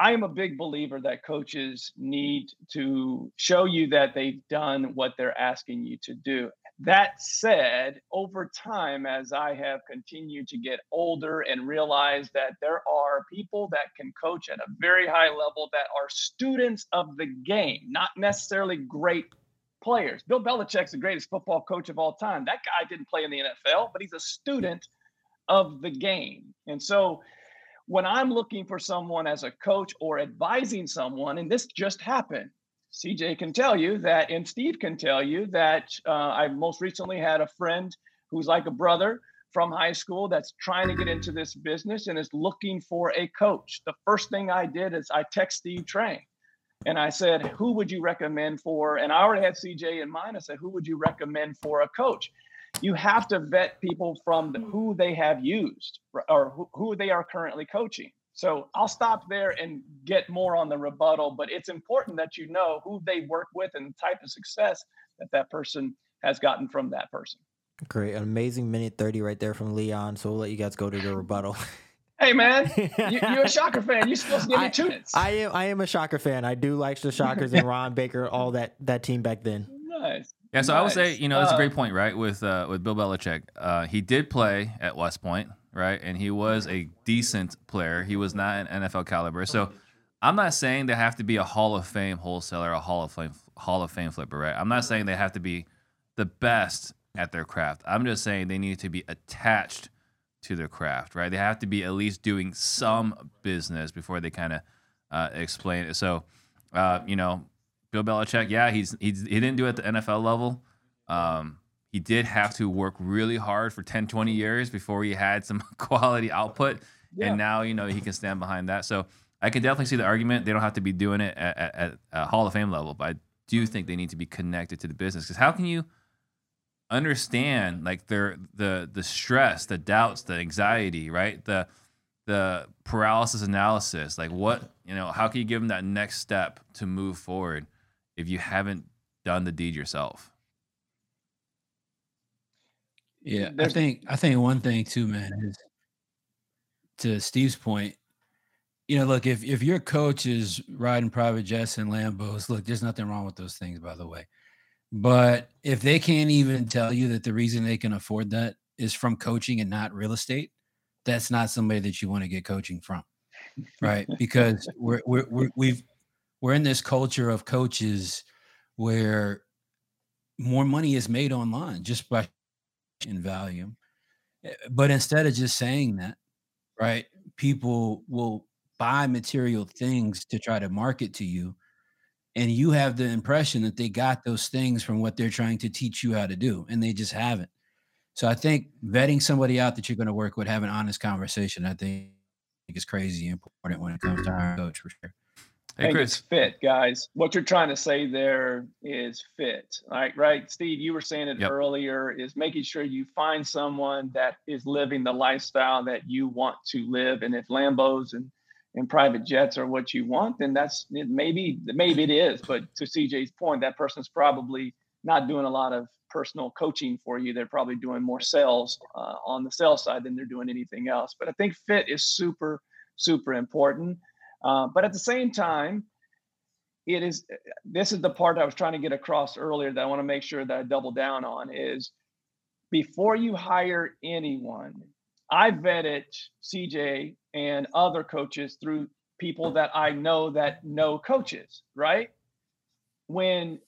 C: I am a big believer that coaches need to show you that they've done what they're asking you to do. That said, over time, as I have continued to get older and realize that there are people that can coach at a very high level that are students of the game, not necessarily great players. Bill Belichick's the greatest football coach of all time. That guy didn't play in the NFL, but he's a student of the game. And so when I'm looking for someone as a coach or advising someone, and this just happened, CJ can tell you that, and Steve can tell you that uh, I most recently had a friend who's like a brother from high school that's trying to get into this business and is looking for a coach. The first thing I did is I text Steve Trang and I said, Who would you recommend for? And I already had CJ in mind. I said, Who would you recommend for a coach? You have to vet people from the, who they have used or who, who they are currently coaching. So I'll stop there and get more on the rebuttal, but it's important that you know who they work with and the type of success that that person has gotten from that person.
A: Great. An amazing minute 30 right there from Leon. So we'll let you guys go to the rebuttal.
C: Hey man, you, are a Shocker fan. You're supposed to give me two minutes.
A: I am. I am a Shocker fan. I do like the Shockers and Ron Baker, all that that team back then.
C: Nice.
B: Yeah, so
C: nice.
B: I would say, you know, that's a great point, right? With uh, with Bill Belichick, uh, he did play at West Point, right? And he was a decent player. He was not an NFL caliber. So I'm not saying they have to be a Hall of Fame wholesaler, a Hall of Fame Hall of Fame flipper, right? I'm not saying they have to be the best at their craft. I'm just saying they need to be attached to their craft, right? They have to be at least doing some business before they kind of uh, explain it. So, uh, you know, Bill Belichick, yeah, he's, he's he didn't do it at the NFL level. Um, he did have to work really hard for 10, 20 years before he had some quality output. Yeah. And now, you know, he can stand behind that. So I can definitely see the argument. They don't have to be doing it at, at, at a Hall of Fame level, but I do think they need to be connected to the business. Because how can you understand like their the the stress, the doubts, the anxiety, right? The the paralysis analysis. Like what, you know, how can you give them that next step to move forward if you haven't done the deed yourself?
D: Yeah, I think I think one thing too, man, is to Steve's point. You know, look if if your coach is riding private jets and Lambos, look, there's nothing wrong with those things, by the way. But if they can't even tell you that the reason they can afford that is from coaching and not real estate, that's not somebody that you want to get coaching from, right? Because we're we're, we're we've we're in this culture of coaches where more money is made online just by in value. Eh, but instead of just saying that, right, people will buy material things to try to market to you. And you have the impression that they got those things from what they're trying to teach you how to do, and they just haven't. So I think vetting somebody out that you're going to work with, have an honest conversation, I think is crazy important when it comes to our coach for sure.
C: Hey, think Chris. it's fit, guys. What you're trying to say there is fit. Right, right. Steve, you were saying it yep. earlier, is making sure you find someone that is living the lifestyle that you want to live. And if Lambos and, and private jets are what you want, then that's maybe maybe it is. But to CJ's point, that person's probably not doing a lot of personal coaching for you. They're probably doing more sales uh, on the sales side than they're doing anything else. But I think fit is super, super important. Uh, but at the same time, it is this is the part I was trying to get across earlier that I want to make sure that I double down on is before you hire anyone, I vetted CJ and other coaches through people that I know that know coaches, right? When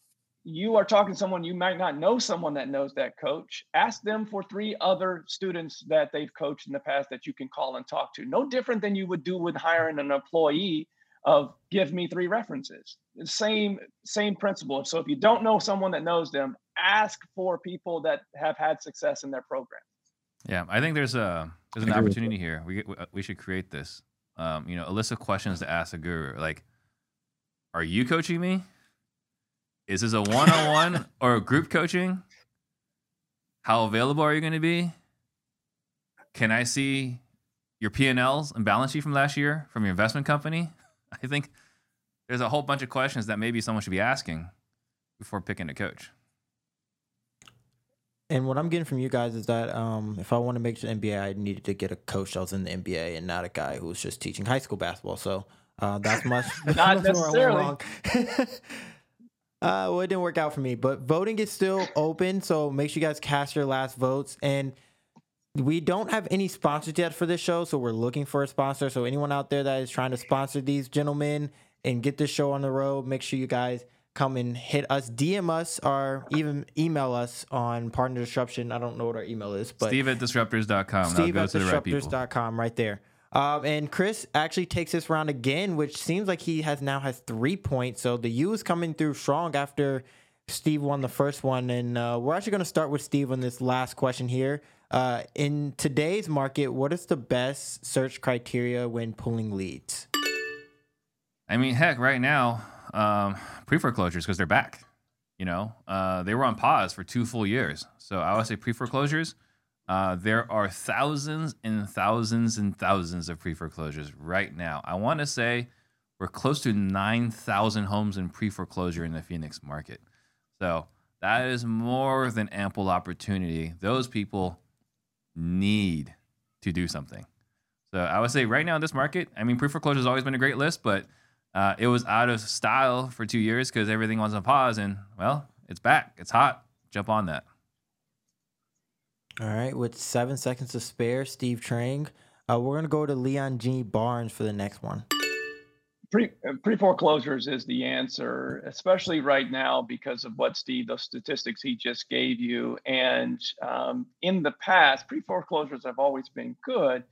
C: you are talking to someone you might not know someone that knows that coach ask them for three other students that they've coached in the past that you can call and talk to. No different than you would do with hiring an employee of give me three references. Same same principle. So if you don't know someone that knows them ask for people that have had success in their program.
B: Yeah i think there's a there's an opportunity here. We, we should create this um, you know a list of questions to ask a guru like are you coaching me is this a one on one or a group coaching? How available are you going to be? Can I see your P&Ls and balance sheet from last year from your investment company? I think there's a whole bunch of questions that maybe someone should be asking before picking a coach.
A: And what I'm getting from you guys is that um, if I want to make the NBA, I needed to get a coach that was in the NBA and not a guy who was just teaching high school basketball. So uh, that's much.
C: not necessarily.
A: Uh, well, it didn't work out for me, but voting is still open. So make sure you guys cast your last votes. And we don't have any sponsors yet for this show. So we're looking for a sponsor. So anyone out there that is trying to sponsor these gentlemen and get this show on the road, make sure you guys come and hit us, DM us, or even email us on Partner Disruption. I don't know what our email is, but
B: Steve at disruptors.com.
A: Steve at
B: the right
A: disruptors.com right there. Um, and Chris actually takes this round again, which seems like he has now has three points. So the U is coming through strong after Steve won the first one. And uh, we're actually going to start with Steve on this last question here. Uh, in today's market, what is the best search criteria when pulling leads?
B: I mean, heck, right now, um, pre foreclosures because they're back. You know, uh, they were on pause for two full years. So I would say pre foreclosures. Uh, there are thousands and thousands and thousands of pre foreclosures right now. I want to say we're close to 9,000 homes in pre foreclosure in the Phoenix market. So that is more than ample opportunity. Those people need to do something. So I would say right now in this market, I mean, pre foreclosure has always been a great list, but uh, it was out of style for two years because everything was on pause. And well, it's back. It's hot. Jump on that.
A: All right, with seven seconds to spare, Steve Trang. Uh, we're gonna go to Leon G. Barnes for the next one.
C: Pre pre foreclosures is the answer, especially right now because of what Steve, those statistics he just gave you. And um, in the past, pre foreclosures have always been good,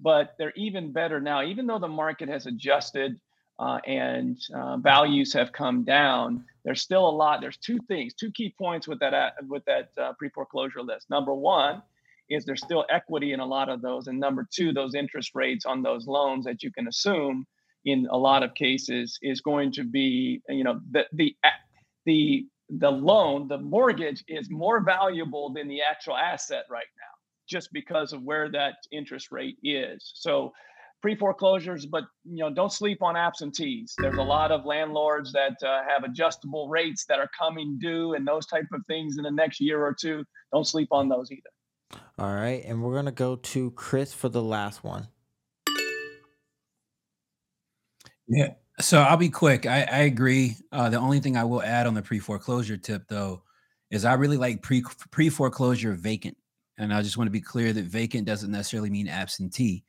C: but they're even better now. Even though the market has adjusted uh, and uh, values have come down, there's still a lot. There's two things, two key points with that uh, with that uh, pre foreclosure list. Number one is there's still equity in a lot of those, and number two, those interest rates on those loans that you can assume in a lot of cases is going to be, you know, the the the the loan, the mortgage is more valuable than the actual asset right now, just because of where that interest rate is. So pre foreclosures, but you know, don't sleep on absentees. There's a lot of landlords that uh, have adjustable rates that are coming due and those type of things in the next year or two. Don't sleep on those either.
A: All right, and we're gonna go to Chris for the last one.
D: Yeah. So I'll be quick. I, I agree. Uh, the only thing I will add on the pre foreclosure tip, though, is I really like pre pre foreclosure vacant, and I just want to be clear that vacant doesn't necessarily mean absentee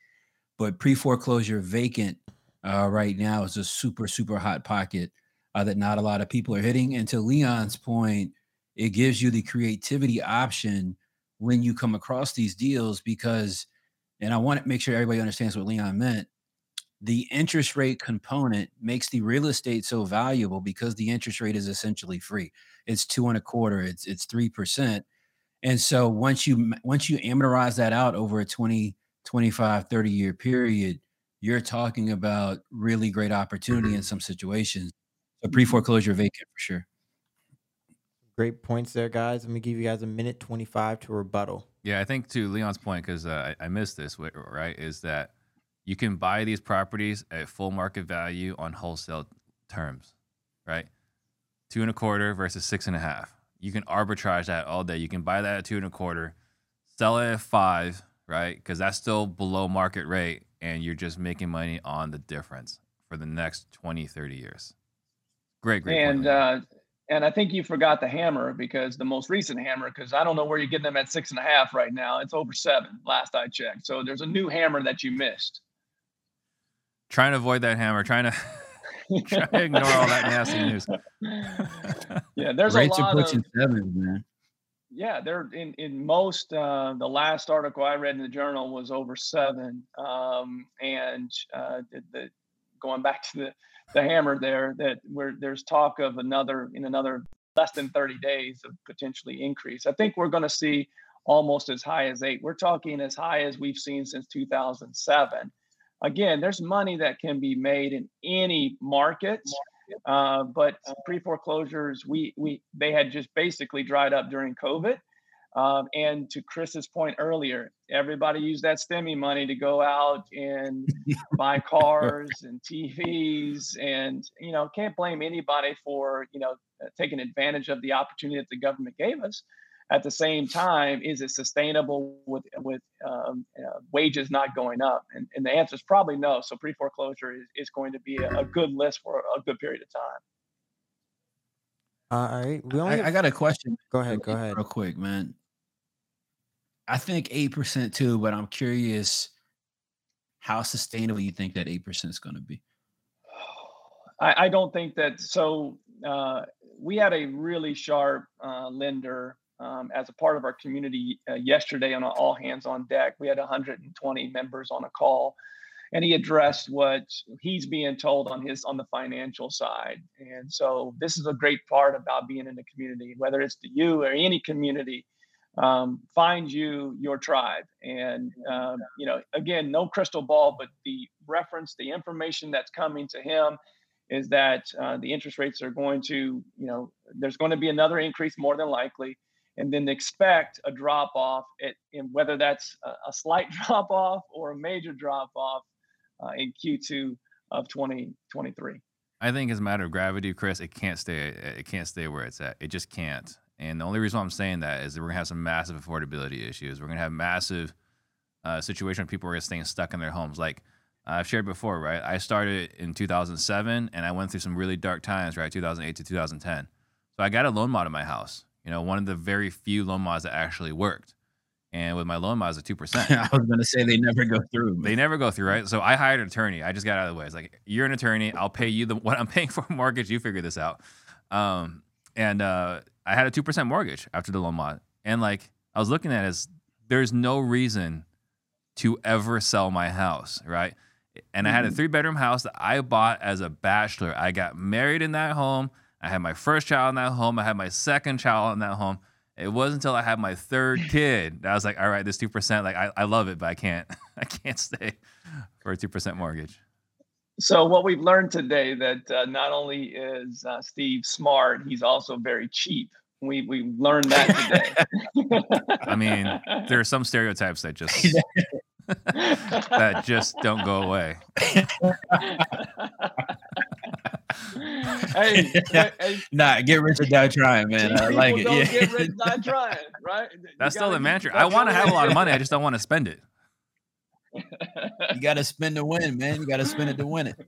D: but pre foreclosure vacant uh, right now is a super super hot pocket uh, that not a lot of people are hitting. And to Leon's point, it gives you the creativity option when you come across these deals because, and I want to make sure everybody understands what Leon meant. The interest rate component makes the real estate so valuable because the interest rate is essentially free. It's two and a quarter. It's it's three percent. And so once you once you amortize that out over a 20 25, 30 year period, you're talking about really great opportunity in mm-hmm. some situations. So pre foreclosure vacant for sure.
A: Great points there, guys. Let me give you guys a minute 25 to rebuttal.
B: Yeah, I think to Leon's point, because uh, I, I missed this, right, is that you can buy these properties at full market value on wholesale terms, right? Two and a quarter versus six and a half. You can arbitrage that all day. You can buy that at two and a quarter, sell it at five, right? Because that's still below market rate, and you're just making money on the difference for the next 20, 30 years. Great, great.
C: And uh, and I think you forgot the hammer because the most recent hammer, because I don't know where you're getting them at six and a half right now. It's over seven last I checked. So there's a new hammer that you missed.
B: Trying to avoid that hammer. Trying to. try to ignore all that nasty news.
C: yeah, there's Rates a lot
D: are pushing of, sevens, man
C: yeah, they're in in most. Uh, the last article I read in the journal was over seven, um, and uh, the, the, going back to the the hammer there that where there's talk of another in another less than 30 days of potentially increase. I think we're going to see almost as high as eight. We're talking as high as we've seen since 2007. Again, there's money that can be made in any market. Uh, but pre foreclosures, we we they had just basically dried up during COVID. Um, and to Chris's point earlier, everybody used that stimmy money to go out and buy cars and TVs, and you know can't blame anybody for you know taking advantage of the opportunity that the government gave us at the same time, is it sustainable with with um, uh, wages not going up? And, and the answer is probably no. So pre foreclosure is, is going to be a, a, good list for a good period of time.
A: all right. We only
D: I,
A: have-
D: I got a question.
A: go ahead. Go ahead.
D: Real quick, man. I think eight percent too, but I'm curious how sustainable you think that eight percent is going to be.
C: I, I don't think that. So uh, we had a really sharp uh, lender um, as a part of our community uh, yesterday on all hands on deck. We had 120 members on a call, and he addressed what he's being told on his on the financial side. And so this is a great part about being in a community, whether it's to you or any community. Um, find you your tribe, and um, you know, again, no crystal ball, but the reference, the information that's coming to him is that uh, the interest rates are going to, you know, there's going to be another increase more than likely, and then expect a drop off, at, in whether that's a, a slight drop off or a major drop off uh, in Q2 of 2023.
B: I think as a matter of gravity, Chris, it can't stay. It can't stay where it's at. It just can't. And the only reason I'm saying that is that we're gonna have some massive affordability issues. We're gonna have massive uh, situation where people are staying stuck in their homes. Like I've shared before, right? I started in 2007, and I went through some really dark times, right? 2008 to 2010. So I got a loan mod in my house. You know, one of the very few loan mods that actually worked. And with my loan mods at two percent,
D: I was going to say they never go through.
B: they never go through, right? So I hired an attorney. I just got out of the way. It's like you're an attorney. I'll pay you the what I'm paying for a mortgage. You figure this out. Um, and uh, I had a two percent mortgage after the loan mod, and like I was looking at it as there's no reason to ever sell my house, right? And I had a three bedroom house that I bought as a bachelor. I got married in that home. I had my first child in that home. I had my second child in that home. It wasn't until I had my third kid that I was like, all right, this two percent, like I, I love it, but I can't I can't stay for a two percent mortgage.
C: So what we've learned today that uh, not only is uh, Steve smart, he's also very cheap. We we learned that today.
B: I mean, there are some stereotypes that just that just don't go away.
C: Hey, hey, hey,
D: Nah, get rich or die trying, man. I like it. Yeah.
C: get rich by trying, right? You
B: That's still the mantra. I want to have a lot of money. I just don't want to spend it.
D: you got to spend to win, man. You got to spend it to win it.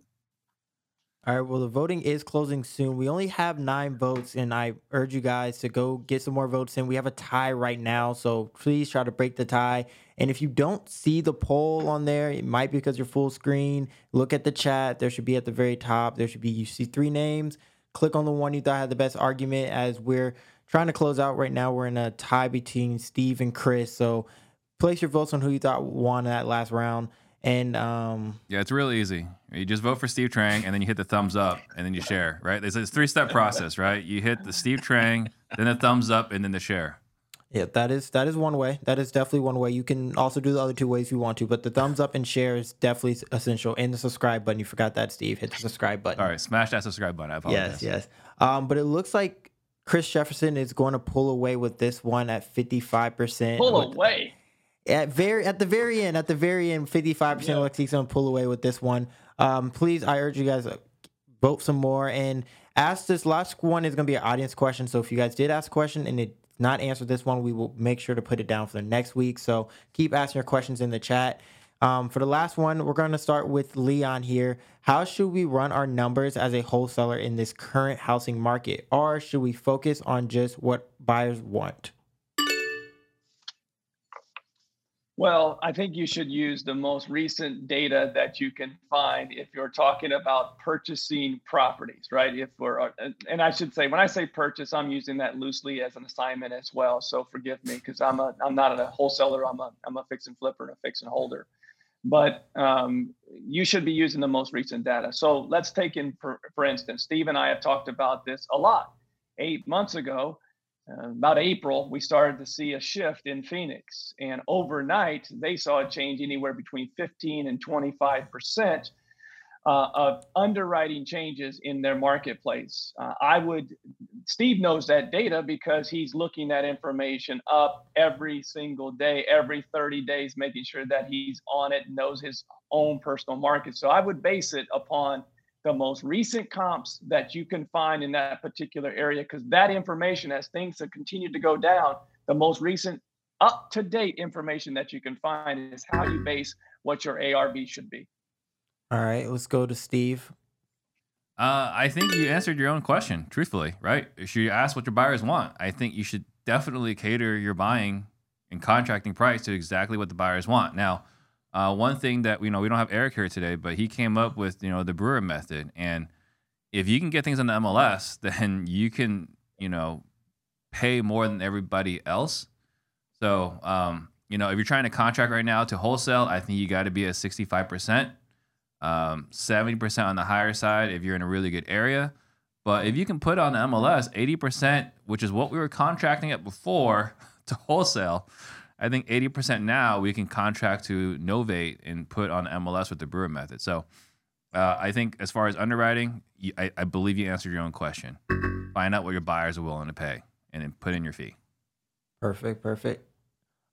A: All right. Well, the voting is closing soon. We only have nine votes, and I urge you guys to go get some more votes in. We have a tie right now, so please try to break the tie. And if you don't see the poll on there, it might be because you're full screen. Look at the chat. There should be at the very top. There should be you see three names. Click on the one you thought had the best argument. As we're trying to close out right now, we're in a tie between Steve and Chris. So place your votes on who you thought won that last round. And um,
B: Yeah, it's real easy. You just vote for Steve Trang, and then you hit the thumbs up, and then you share. Right? It's a three step process, right? You hit the Steve Trang, then the thumbs up, and then the share.
A: Yeah, that is that is one way. That is definitely one way. You can also do the other two ways if you want to, but the thumbs up and share is definitely essential. And the subscribe button. You forgot that, Steve. Hit the subscribe button.
B: All right, smash that subscribe button. I apologize.
A: Yes, yes. Um, but it looks like Chris Jefferson is going to pull away with this one at fifty five percent.
C: Pull away.
A: At very at the very end, at the very end, fifty five percent
C: Yeah.
A: looks he's gonna pull away with this one. Um, please, I urge you guys vote some more and ask this last one is gonna be an audience question. So if you guys did ask a question and it not answer this one, we will make sure to put it down for the next week. So keep asking your questions in the chat. Um, for the last one, we're going to start with Leon here. How should we run our numbers as a wholesaler in this current housing market, or should we focus on just what buyers want?
C: Well, I think you should use the most recent data that you can find if you're talking about purchasing properties, right? If we're, uh, and I should say, when I say purchase, I'm using that loosely as an assignment as well. So forgive me because I'm a, I'm not a wholesaler. I'm a, I'm a fix and flipper and a fix and holder. But um, you should be using the most recent data. So let's take in, for, for instance, Steve and I have talked about this a lot. Eight months ago, uh, about April, we started to see a shift in Phoenix. And overnight, they saw a change anywhere between 15 and 25% uh, of underwriting changes in their marketplace. Uh, I would, Steve knows that data because he's looking that information up every single day, every 30 days, making sure that he's on it, knows his own personal market. So I would base it upon the most recent comps that you can find in that particular area because that information as things have continued to go down the most recent up to date information that you can find is how you base what your arv should be
A: All right, let's go to Steve.
B: Uh, I think you answered your own question truthfully, right? should You ask what your buyers want. I think you should definitely cater your buying and contracting price to exactly what the buyers want. Now, uh, one thing that you know we don't have Eric here today, but he came up with you know the Brewer method, and if you can get things on the MLS, then you can you know pay more than everybody else. So um, you know if you're trying to contract right now to wholesale, I think you got to be at 65 percent, um, 70 percent on the higher side if you're in a really good area. But if you can put on the MLS 80 percent, which is what we were contracting at before to wholesale I think 80% now we can contract to novate and put on MLS with the brewer method. So uh, I think as far as underwriting, you, I, I, believe you answered your own question. Find out what your buyers are willing to pay and then put in your fee.
A: Perfect, perfect.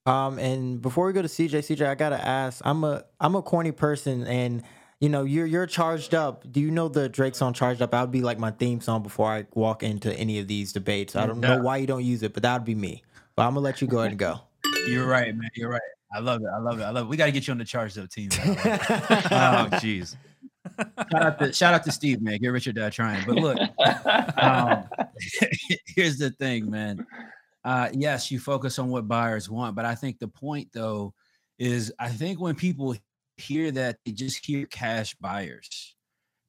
A: Um, and before we go to CJ, CJ, I gotta ask. I'm a I'm a corny person, and you know you're you're charged up. Do you know the Drake song "Charged Up"? That would be like my theme song before I walk into any of these debates. I don't know why you don't use it, but that would be me. But I'm gonna let you go ahead and go.
D: You're right, man. You're right. I love it. I love it. I love it. We got to get you on the charge up team.
B: oh, jeez.
D: shout out to shout out to Steve, man. Get rich or die trying. But look, um, here's the thing, man. Uh, yes, you focus on what buyers want, but I think the point though is I think when people hear that, they just hear cash buyers.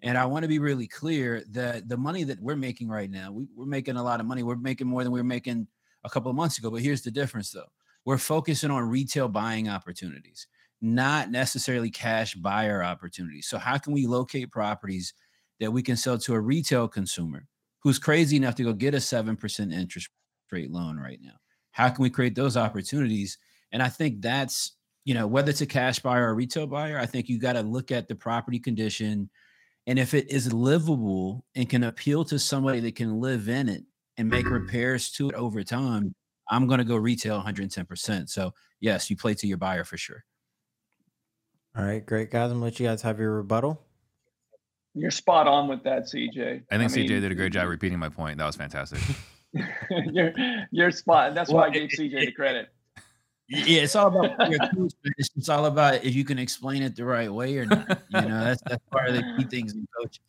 D: And I want to be really clear that the money that we're making right now, we, we're making a lot of money. We're making more than we were making a couple of months ago. But here's the difference though we're focusing on retail buying opportunities, not necessarily cash buyer opportunities. So, how can we locate properties that we can sell to a retail consumer who's crazy enough to go get a 7% interest rate loan right now? How can we create those opportunities? And I think that's, you know, whether it's a cash buyer or a retail buyer, I think you got to look at the property condition. And if it is livable and can appeal to somebody that can live in it and make mm-hmm. repairs to it over time, I'm going to go retail 110%. So, yes, you play to your buyer for sure.
A: All right, great guys. I'm gonna let you guys have your rebuttal.
C: You're spot on with that, CJ.
B: I think I CJ mean, did a great job repeating my point. That was fantastic.
C: you're you're spot. That's why I gave CJ the credit.
D: Yeah, it's all about your coach, It's all about if you can explain it the right way or not. You know, that's that's part of the key things in coaching.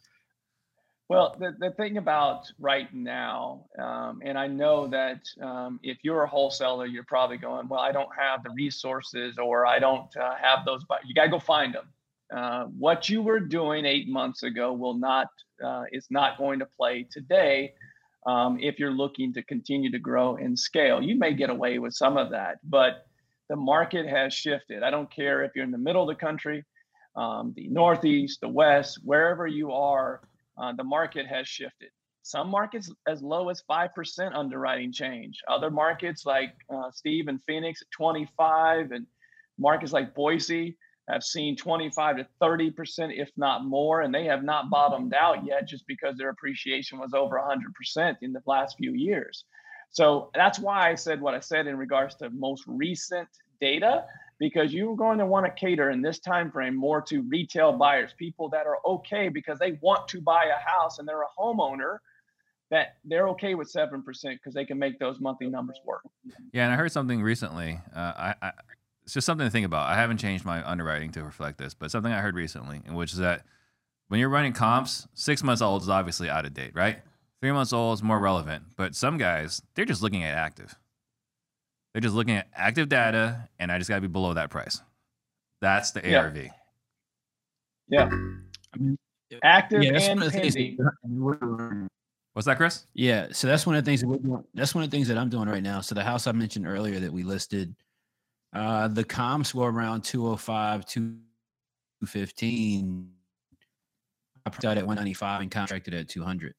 C: Well, the, the thing about right now, um, and I know that um, if you're a wholesaler, you're probably going, well, I don't have the resources or I don't uh, have those, but you got to go find them. Uh, what you were doing eight months ago will not, uh, is not going to play today um, if you're looking to continue to grow and scale. You may get away with some of that, but the market has shifted. I don't care if you're in the middle of the country, um, the Northeast, the West, wherever you are uh, the market has shifted. Some markets as low as 5% underwriting change. Other markets like uh, Steve and Phoenix at 25 and markets like Boise have seen 25 to 30%, if not more, and they have not bottomed out yet just because their appreciation was over 100% in the last few years. So that's why I said what I said in regards to most recent data because you're going to want to cater in this time frame more to retail buyers, people that are okay because they want to buy a house and they're a homeowner that they're okay with 7% because they can make those monthly numbers work.
B: Yeah, and I heard something recently. Uh, I, I, it's just something to think about. I haven't changed my underwriting to reflect this, but something I heard recently, in which is that when you're running comps, six months old is obviously out of date, right? Three months old is more relevant, but some guys, they're just looking at active. They're just looking at active data, and I just got to be below that price. That's the
C: ARV. Yeah. yeah. active yeah, and pending.
B: What's that, Chris?
D: Yeah, so that's one of the things that we're doing. That's one of the things that I'm doing right now. So the house I mentioned earlier that we listed, uh, the comps were around 205, 215. I put out at 195 and contracted at 200.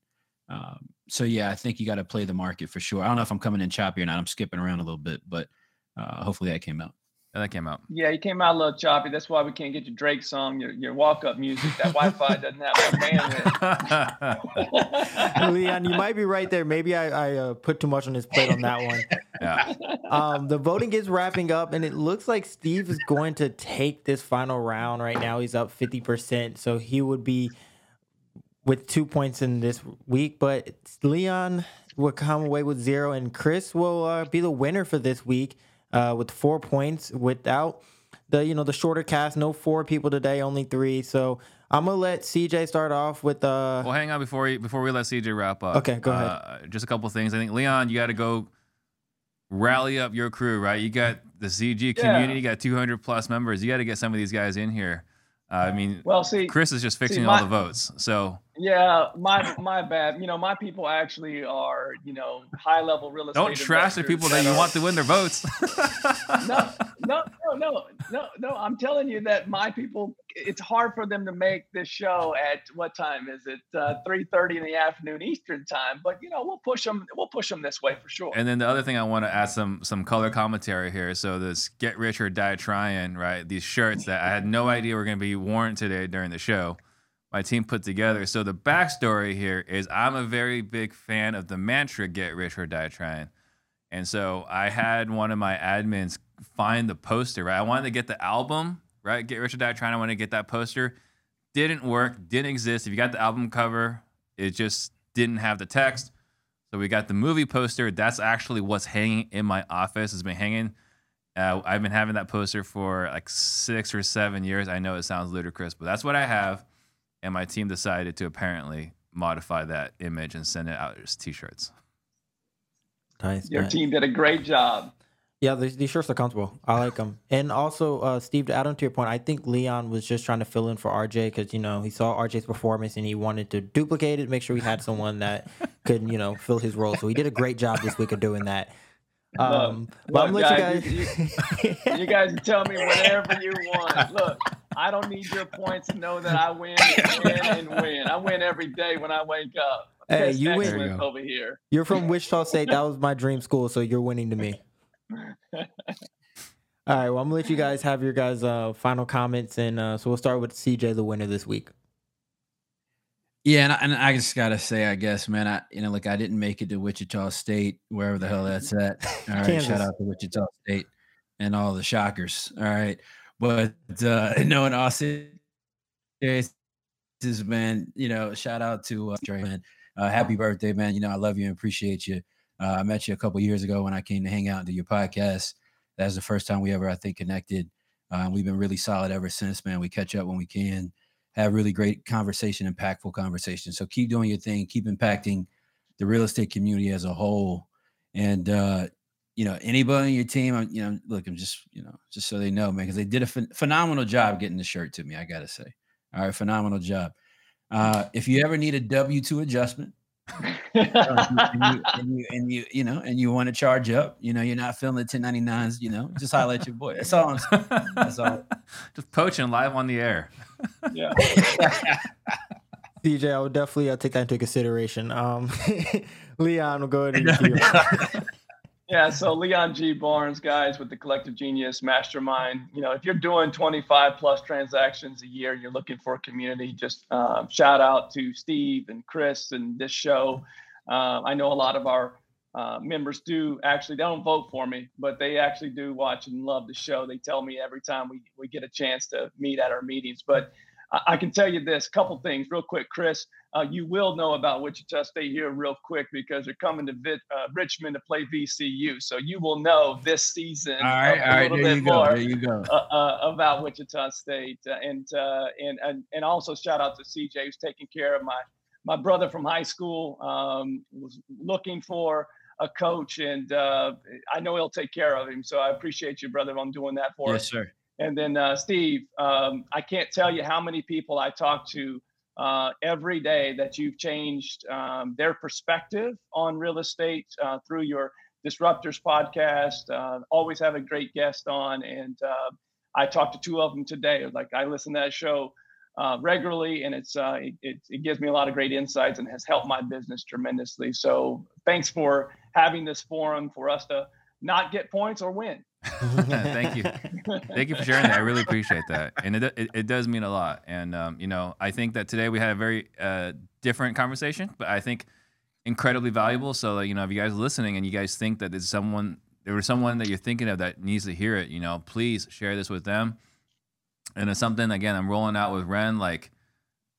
D: Um, so yeah, I think you got to play the market for sure. I don't know if I'm coming in choppy or not. I'm skipping around a little bit, but uh, hopefully that came out.
B: Yeah, that came out.
C: Yeah, you came out a little choppy. That's why we can't get your Drake song, your your walk up music. That Wi-Fi doesn't have
A: bandwidth. Leon, you might be right there. Maybe I, I uh, put too much on his plate on that one. Yeah. Um, the voting is wrapping up, and it looks like Steve is going to take this final round. Right now, he's up fifty percent, so he would be with two points in this week, but Leon will come away with zero, and Chris will uh, be the winner for this week uh, with four points without the you know the shorter cast. No four people today, only three. So I'm gonna let CJ start off with uh
B: Well, hang on before we before we let CJ wrap up.
A: Okay, go ahead.
B: Uh, just a couple things. I think Leon, you got to go rally up your crew, right? You got the CG community,
C: Yeah.
B: you got 200 plus members. You got to get some of these guys in here. Uh, I mean,
C: Well, see,
B: Chris is just fixing
C: see,
B: all the votes. So
C: yeah, my my bad. You know, my people actually are you know high level real estate.
B: don't trash the people that you
C: are-
B: want to win their votes.
C: no, no, no, no, no, no. I'm telling you that my people. It's hard for them to make this show at what time is it? Uh, Three thirty in the afternoon Eastern time. But you know, we'll push them. We'll push them this way for sure.
B: And then the other thing I want to add some some color commentary here. So this get rich or die trying, right? These shirts that I had no idea were going to be worn today during the show. My team put together. So the backstory here is I'm a very big fan of the mantra "Get rich or die trying," and so I had one of my admins find the poster. Right, I wanted to get the album. Right, "Get Rich or Die Trying." I wanted to get that poster. Didn't work. Didn't exist. If you got the album cover, it just didn't have the text. So we got the movie poster. That's actually what's hanging in my office. It's been hanging. Uh, I've been having that poster for like six or seven years. I know it sounds ludicrous, but that's what I have. And my team decided to apparently modify that image and send it out as t-shirts.
A: nice.
C: Your
A: nice.
C: team did a great job.
A: Yeah, these, these shirts are comfortable. I like them. And also, uh, Steve, to add on to your point, I think Leon was just trying to fill in for RJ because you know he saw RJ's performance and he wanted to duplicate it, make sure he had someone that could you know fill his role. So he did a great job this week of doing that. Um, but I'm
C: look,
A: gonna
C: guys,
A: let you guys.
C: You guys tell me whatever you want. Look, I don't need your points to know that I win, win, and win. I win every day when I wake up.
A: Hey,
C: Piss
A: you win.
B: You
C: over here.
A: You're from Wichita State. That was my dream school, so you're winning to me. All right, well, I'm gonna let you guys have your guys' uh, final comments, and uh, so we'll start with CJ, the winner this week.
D: Yeah, and I, and I just gotta say, I guess, man, I you know, look, I didn't make it to Wichita State, wherever the hell that's at. All right,
A: Kansas.
D: shout out to Wichita State and all the shockers. All right, but uh, no, in all seriousness, man, you know, shout out to uh, Dre, man. Uh, happy birthday, man. You know, I love you and appreciate you. Uh, I met you a couple years ago when I came to hang out and do your podcast. That's the first time we ever, I think, connected. Uh, we've been really solid ever since, man. We catch up when we can have really great conversation, impactful conversation. So keep doing your thing, keep impacting the real estate community as a whole. And uh, you know, anybody on your team, I'm, you know, look, I'm just, you know, just so they know, man, because they did a phen- phenomenal job getting the shirt to me. I gotta say, all right, phenomenal job. Uh, if you ever need a W two adjustment, and, you, and you and you you know and you want to charge up, you know, you're not feeling the 1099s, you know, just highlight your boy. That's all. I'm saying. That's all.
B: Just poaching live on the air.
C: Yeah.
A: DJ, I would definitely uh, take that into consideration. Um, Leon, we'll go ahead and give you.
C: Yeah, so Leon G. Barnes, guys, with the Collective Genius Mastermind. You know, if you're doing 25 plus transactions a year, and you're looking for a community. Just um, shout out to Steve and Chris and this show. Uh, I know a lot of our uh, members do actually. They don't vote for me, but they actually do watch and love the show. They tell me every time we we get a chance to meet at our meetings. But I, I can tell you this couple things real quick, Chris. Uh, you will know about Wichita State here real quick because they're coming to Vit, uh, Richmond to play VCU. So you will know this season
D: All right,
C: a,
D: all right,
C: little bit more
D: go.
C: uh, uh, about Wichita State, uh, and, uh, and and and also shout out to CJ who's taking care of my my brother from high school. Um, was looking for a coach, and uh, I know he'll take care of him. So I appreciate you, brother, on doing that for us.
D: Yes, sir.
C: And then uh, Steve, um, I can't tell you how many people I talk to uh, every day that you've changed um, their perspective on real estate uh, through your Disruptors podcast. Uh, always have a great guest on, and uh, I talked to two of them today. Like I listen to that show uh, regularly, and it's uh, it, it gives me a lot of great insights and has helped my business tremendously. So thanks for having this forum for us to not get points or win.
B: Thank you. Thank you for sharing that. I really appreciate that, and it it, it does mean a lot. And um, you know, I think that today we had a very uh, different conversation, but I think incredibly valuable. So you know, if you guys are listening and you guys think that there's someone there was someone that you're thinking of that needs to hear it, you know, please share this with them. And it's something again I'm rolling out with Ren. Like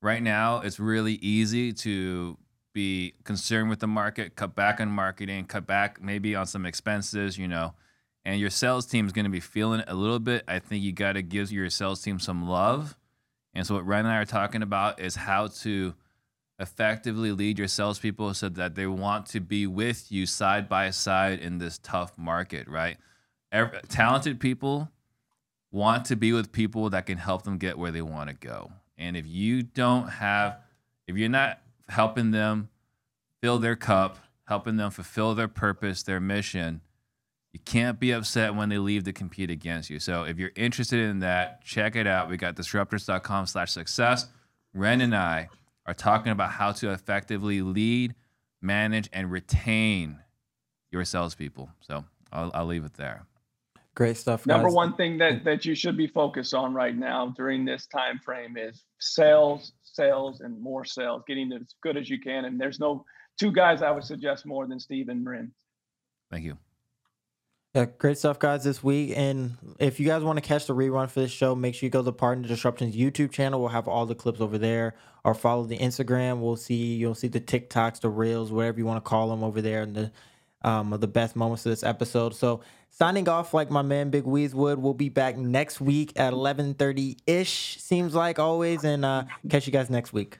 B: right now, it's really easy to be concerned with the market, cut back on marketing, cut back maybe on some expenses, you know and your sales team is going to be feeling a little bit, I think you got to give your sales team some love And so what Ren and I are talking about is how to effectively lead your salespeople so that they want to be with you side by side in this tough market, right? Every, talented people want to be with people that can help them get where they want to go. And if you don't have, if you're not helping them fill their cup, helping them fulfill their purpose, their mission, you can't be upset when they leave to compete against you. So if you're interested in that, check it out. We got disruptors.com slash success. Ren and I are talking about how to effectively lead, manage, and retain your salespeople. So I'll, I'll leave it there.
A: Great stuff.
C: Number one thing that that you should be focused on right now during this time frame is sales, sales, and more sales, getting as good as you can. And there's no two guys I would suggest more than Steve and Ren.
B: Thank you.
A: Yeah, great stuff, guys, this week. And if you guys want to catch the rerun for this show, make sure you go to the Partner Disruptions YouTube channel. We'll have all the clips over there. Or follow the Instagram. We'll see you'll see the TikToks, the reels, whatever you want to call them over there, and the um of the best moments of this episode. So signing off like my man Big Weez would. We'll be back next week at eleven thirty ish. Seems like always, and uh, catch you guys next week.